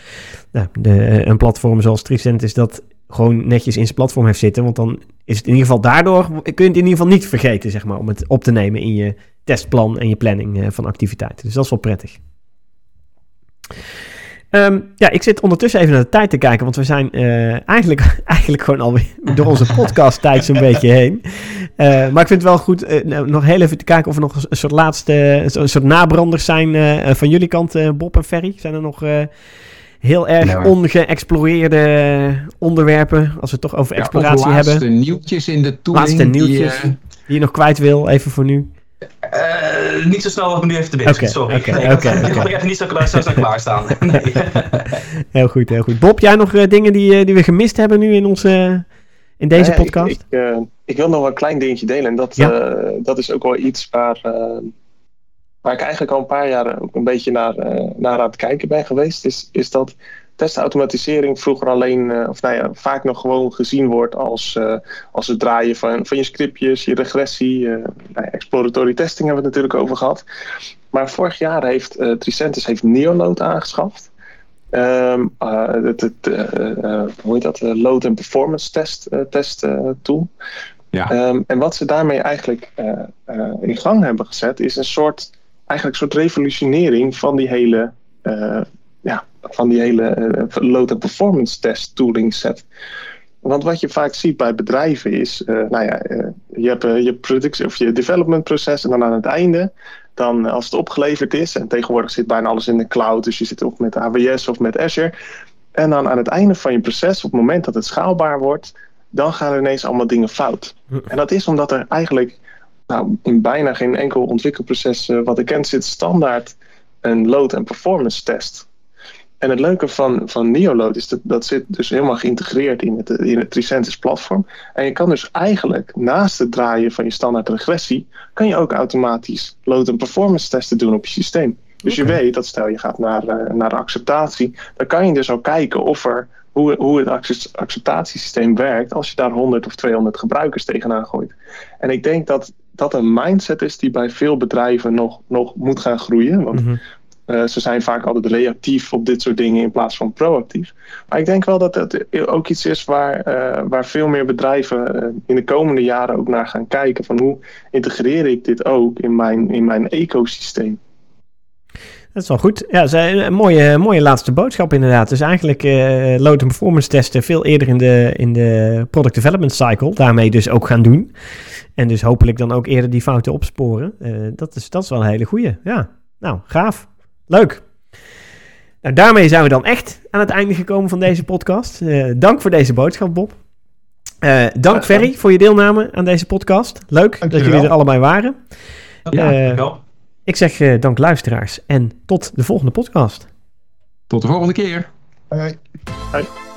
Speaker 1: nou, de, een platform zoals Tricent is dat gewoon netjes in zijn platform heeft zitten. Want dan is het in ieder geval daardoor, kun je het in ieder geval niet vergeten, zeg maar, om het op te nemen in je testplan en je planning uh, van activiteiten. Dus dat is wel prettig. Um, ja, ik zit ondertussen even naar de tijd te kijken, want we zijn uh, eigenlijk, eigenlijk gewoon alweer door onze podcast tijd zo'n beetje heen. Uh, maar ik vind het wel goed uh, nog heel even te kijken of er nog een soort laatste, een soort nabranders zijn van jullie kant, Bob en Ferry. Zijn er nog heel erg nee, ongeëxploreerde onderwerpen, als we het toch over ja, exploratie laatste hebben.
Speaker 2: Laatste nieuwtjes in de tooling.
Speaker 1: Laatste nieuwtjes die, uh, die je nog kwijt wil, even voor nu.
Speaker 4: Uh, niet zo snel als ik nu even te binnen okay, Sorry.
Speaker 1: Oké, okay, oké.
Speaker 4: Ik heb even niet zo, klaar, zo, zo klaarstaan. nee.
Speaker 1: heel goed, heel goed. Bob, jij nog uh, dingen die, die we gemist hebben nu in, onze, in deze podcast?
Speaker 5: Ik, ik, ik, wil nog een klein dingetje delen. En dat, ja? dat is ook wel iets waar waar ik eigenlijk al een paar jaar ook een beetje naar, uh, naar aan het kijken ben geweest, is, is dat testautomatisering vroeger alleen, uh, of nou ja, vaak nog gewoon gezien wordt als, uh, als het draaien van, van je scriptjes, je regressie. nou ja, exploratory testing hebben we het natuurlijk over gehad. Maar vorig jaar heeft Tricentis heeft Neoload aangeschaft. Um, het, het, hoe heet dat? load and performance test, test tool. Ja. Um, en wat ze daarmee eigenlijk in gang hebben gezet, is een soort eigenlijk een soort revolutionering van die hele, uh, ja, van die hele uh, load and performance test tooling set. Want wat je vaak ziet bij bedrijven is, uh, nou ja, je hebt je productie of je development proces en dan aan het einde, dan als het opgeleverd is, en tegenwoordig zit bijna alles in de cloud, dus je zit of met AWS of met Azure. En dan aan het einde van je proces, op het moment dat het schaalbaar wordt, dan gaan er ineens allemaal dingen fout. En dat is omdat er eigenlijk nou, in bijna geen enkel ontwikkelproces uh, wat ik ken zit standaard een load- en performance test. En het leuke van, van Neoload is dat dat zit dus helemaal geïntegreerd in het, in het Tricentis platform. En je kan dus eigenlijk naast het draaien van je standaard regressie, kan je ook automatisch load- en performance testen doen op je systeem. Dus je weet dat stel je gaat naar, uh, naar de acceptatie, dan kan je dus ook kijken of er hoe, hoe het acceptatiesysteem werkt als je daar 100 of 200 gebruikers tegenaan gooit. En ik denk dat dat een mindset is die bij veel bedrijven nog, nog moet gaan groeien. Want mhm. Eh, ze zijn vaak altijd reactief op dit soort dingen in plaats van proactief. Maar ik denk wel dat het ook iets is waar, uh, waar veel meer bedrijven uh, in de komende jaren ook naar gaan kijken. Van hoe integreer ik dit ook in mijn, in mijn ecosysteem?
Speaker 1: Dat is wel goed. Ja, een mooie, mooie laatste boodschap inderdaad. Dus eigenlijk uh, load en performance testen veel eerder in de, in de product development cycle. Daarmee dus ook gaan doen. En dus hopelijk dan ook eerder die fouten opsporen. dat, is, dat is wel een hele goeie. Ja, nou, gaaf. Leuk. Nou, daarmee zijn we dan echt aan het einde gekomen van deze podcast. Uh, dank voor deze boodschap, Bob. Uh, dank Ferry voor je deelname aan deze podcast. Leuk dank dat jullie er allebei waren. Ja, uh, ik zeg dank luisteraars en tot de volgende podcast.
Speaker 2: Tot de volgende keer.
Speaker 3: Hoi. hoi.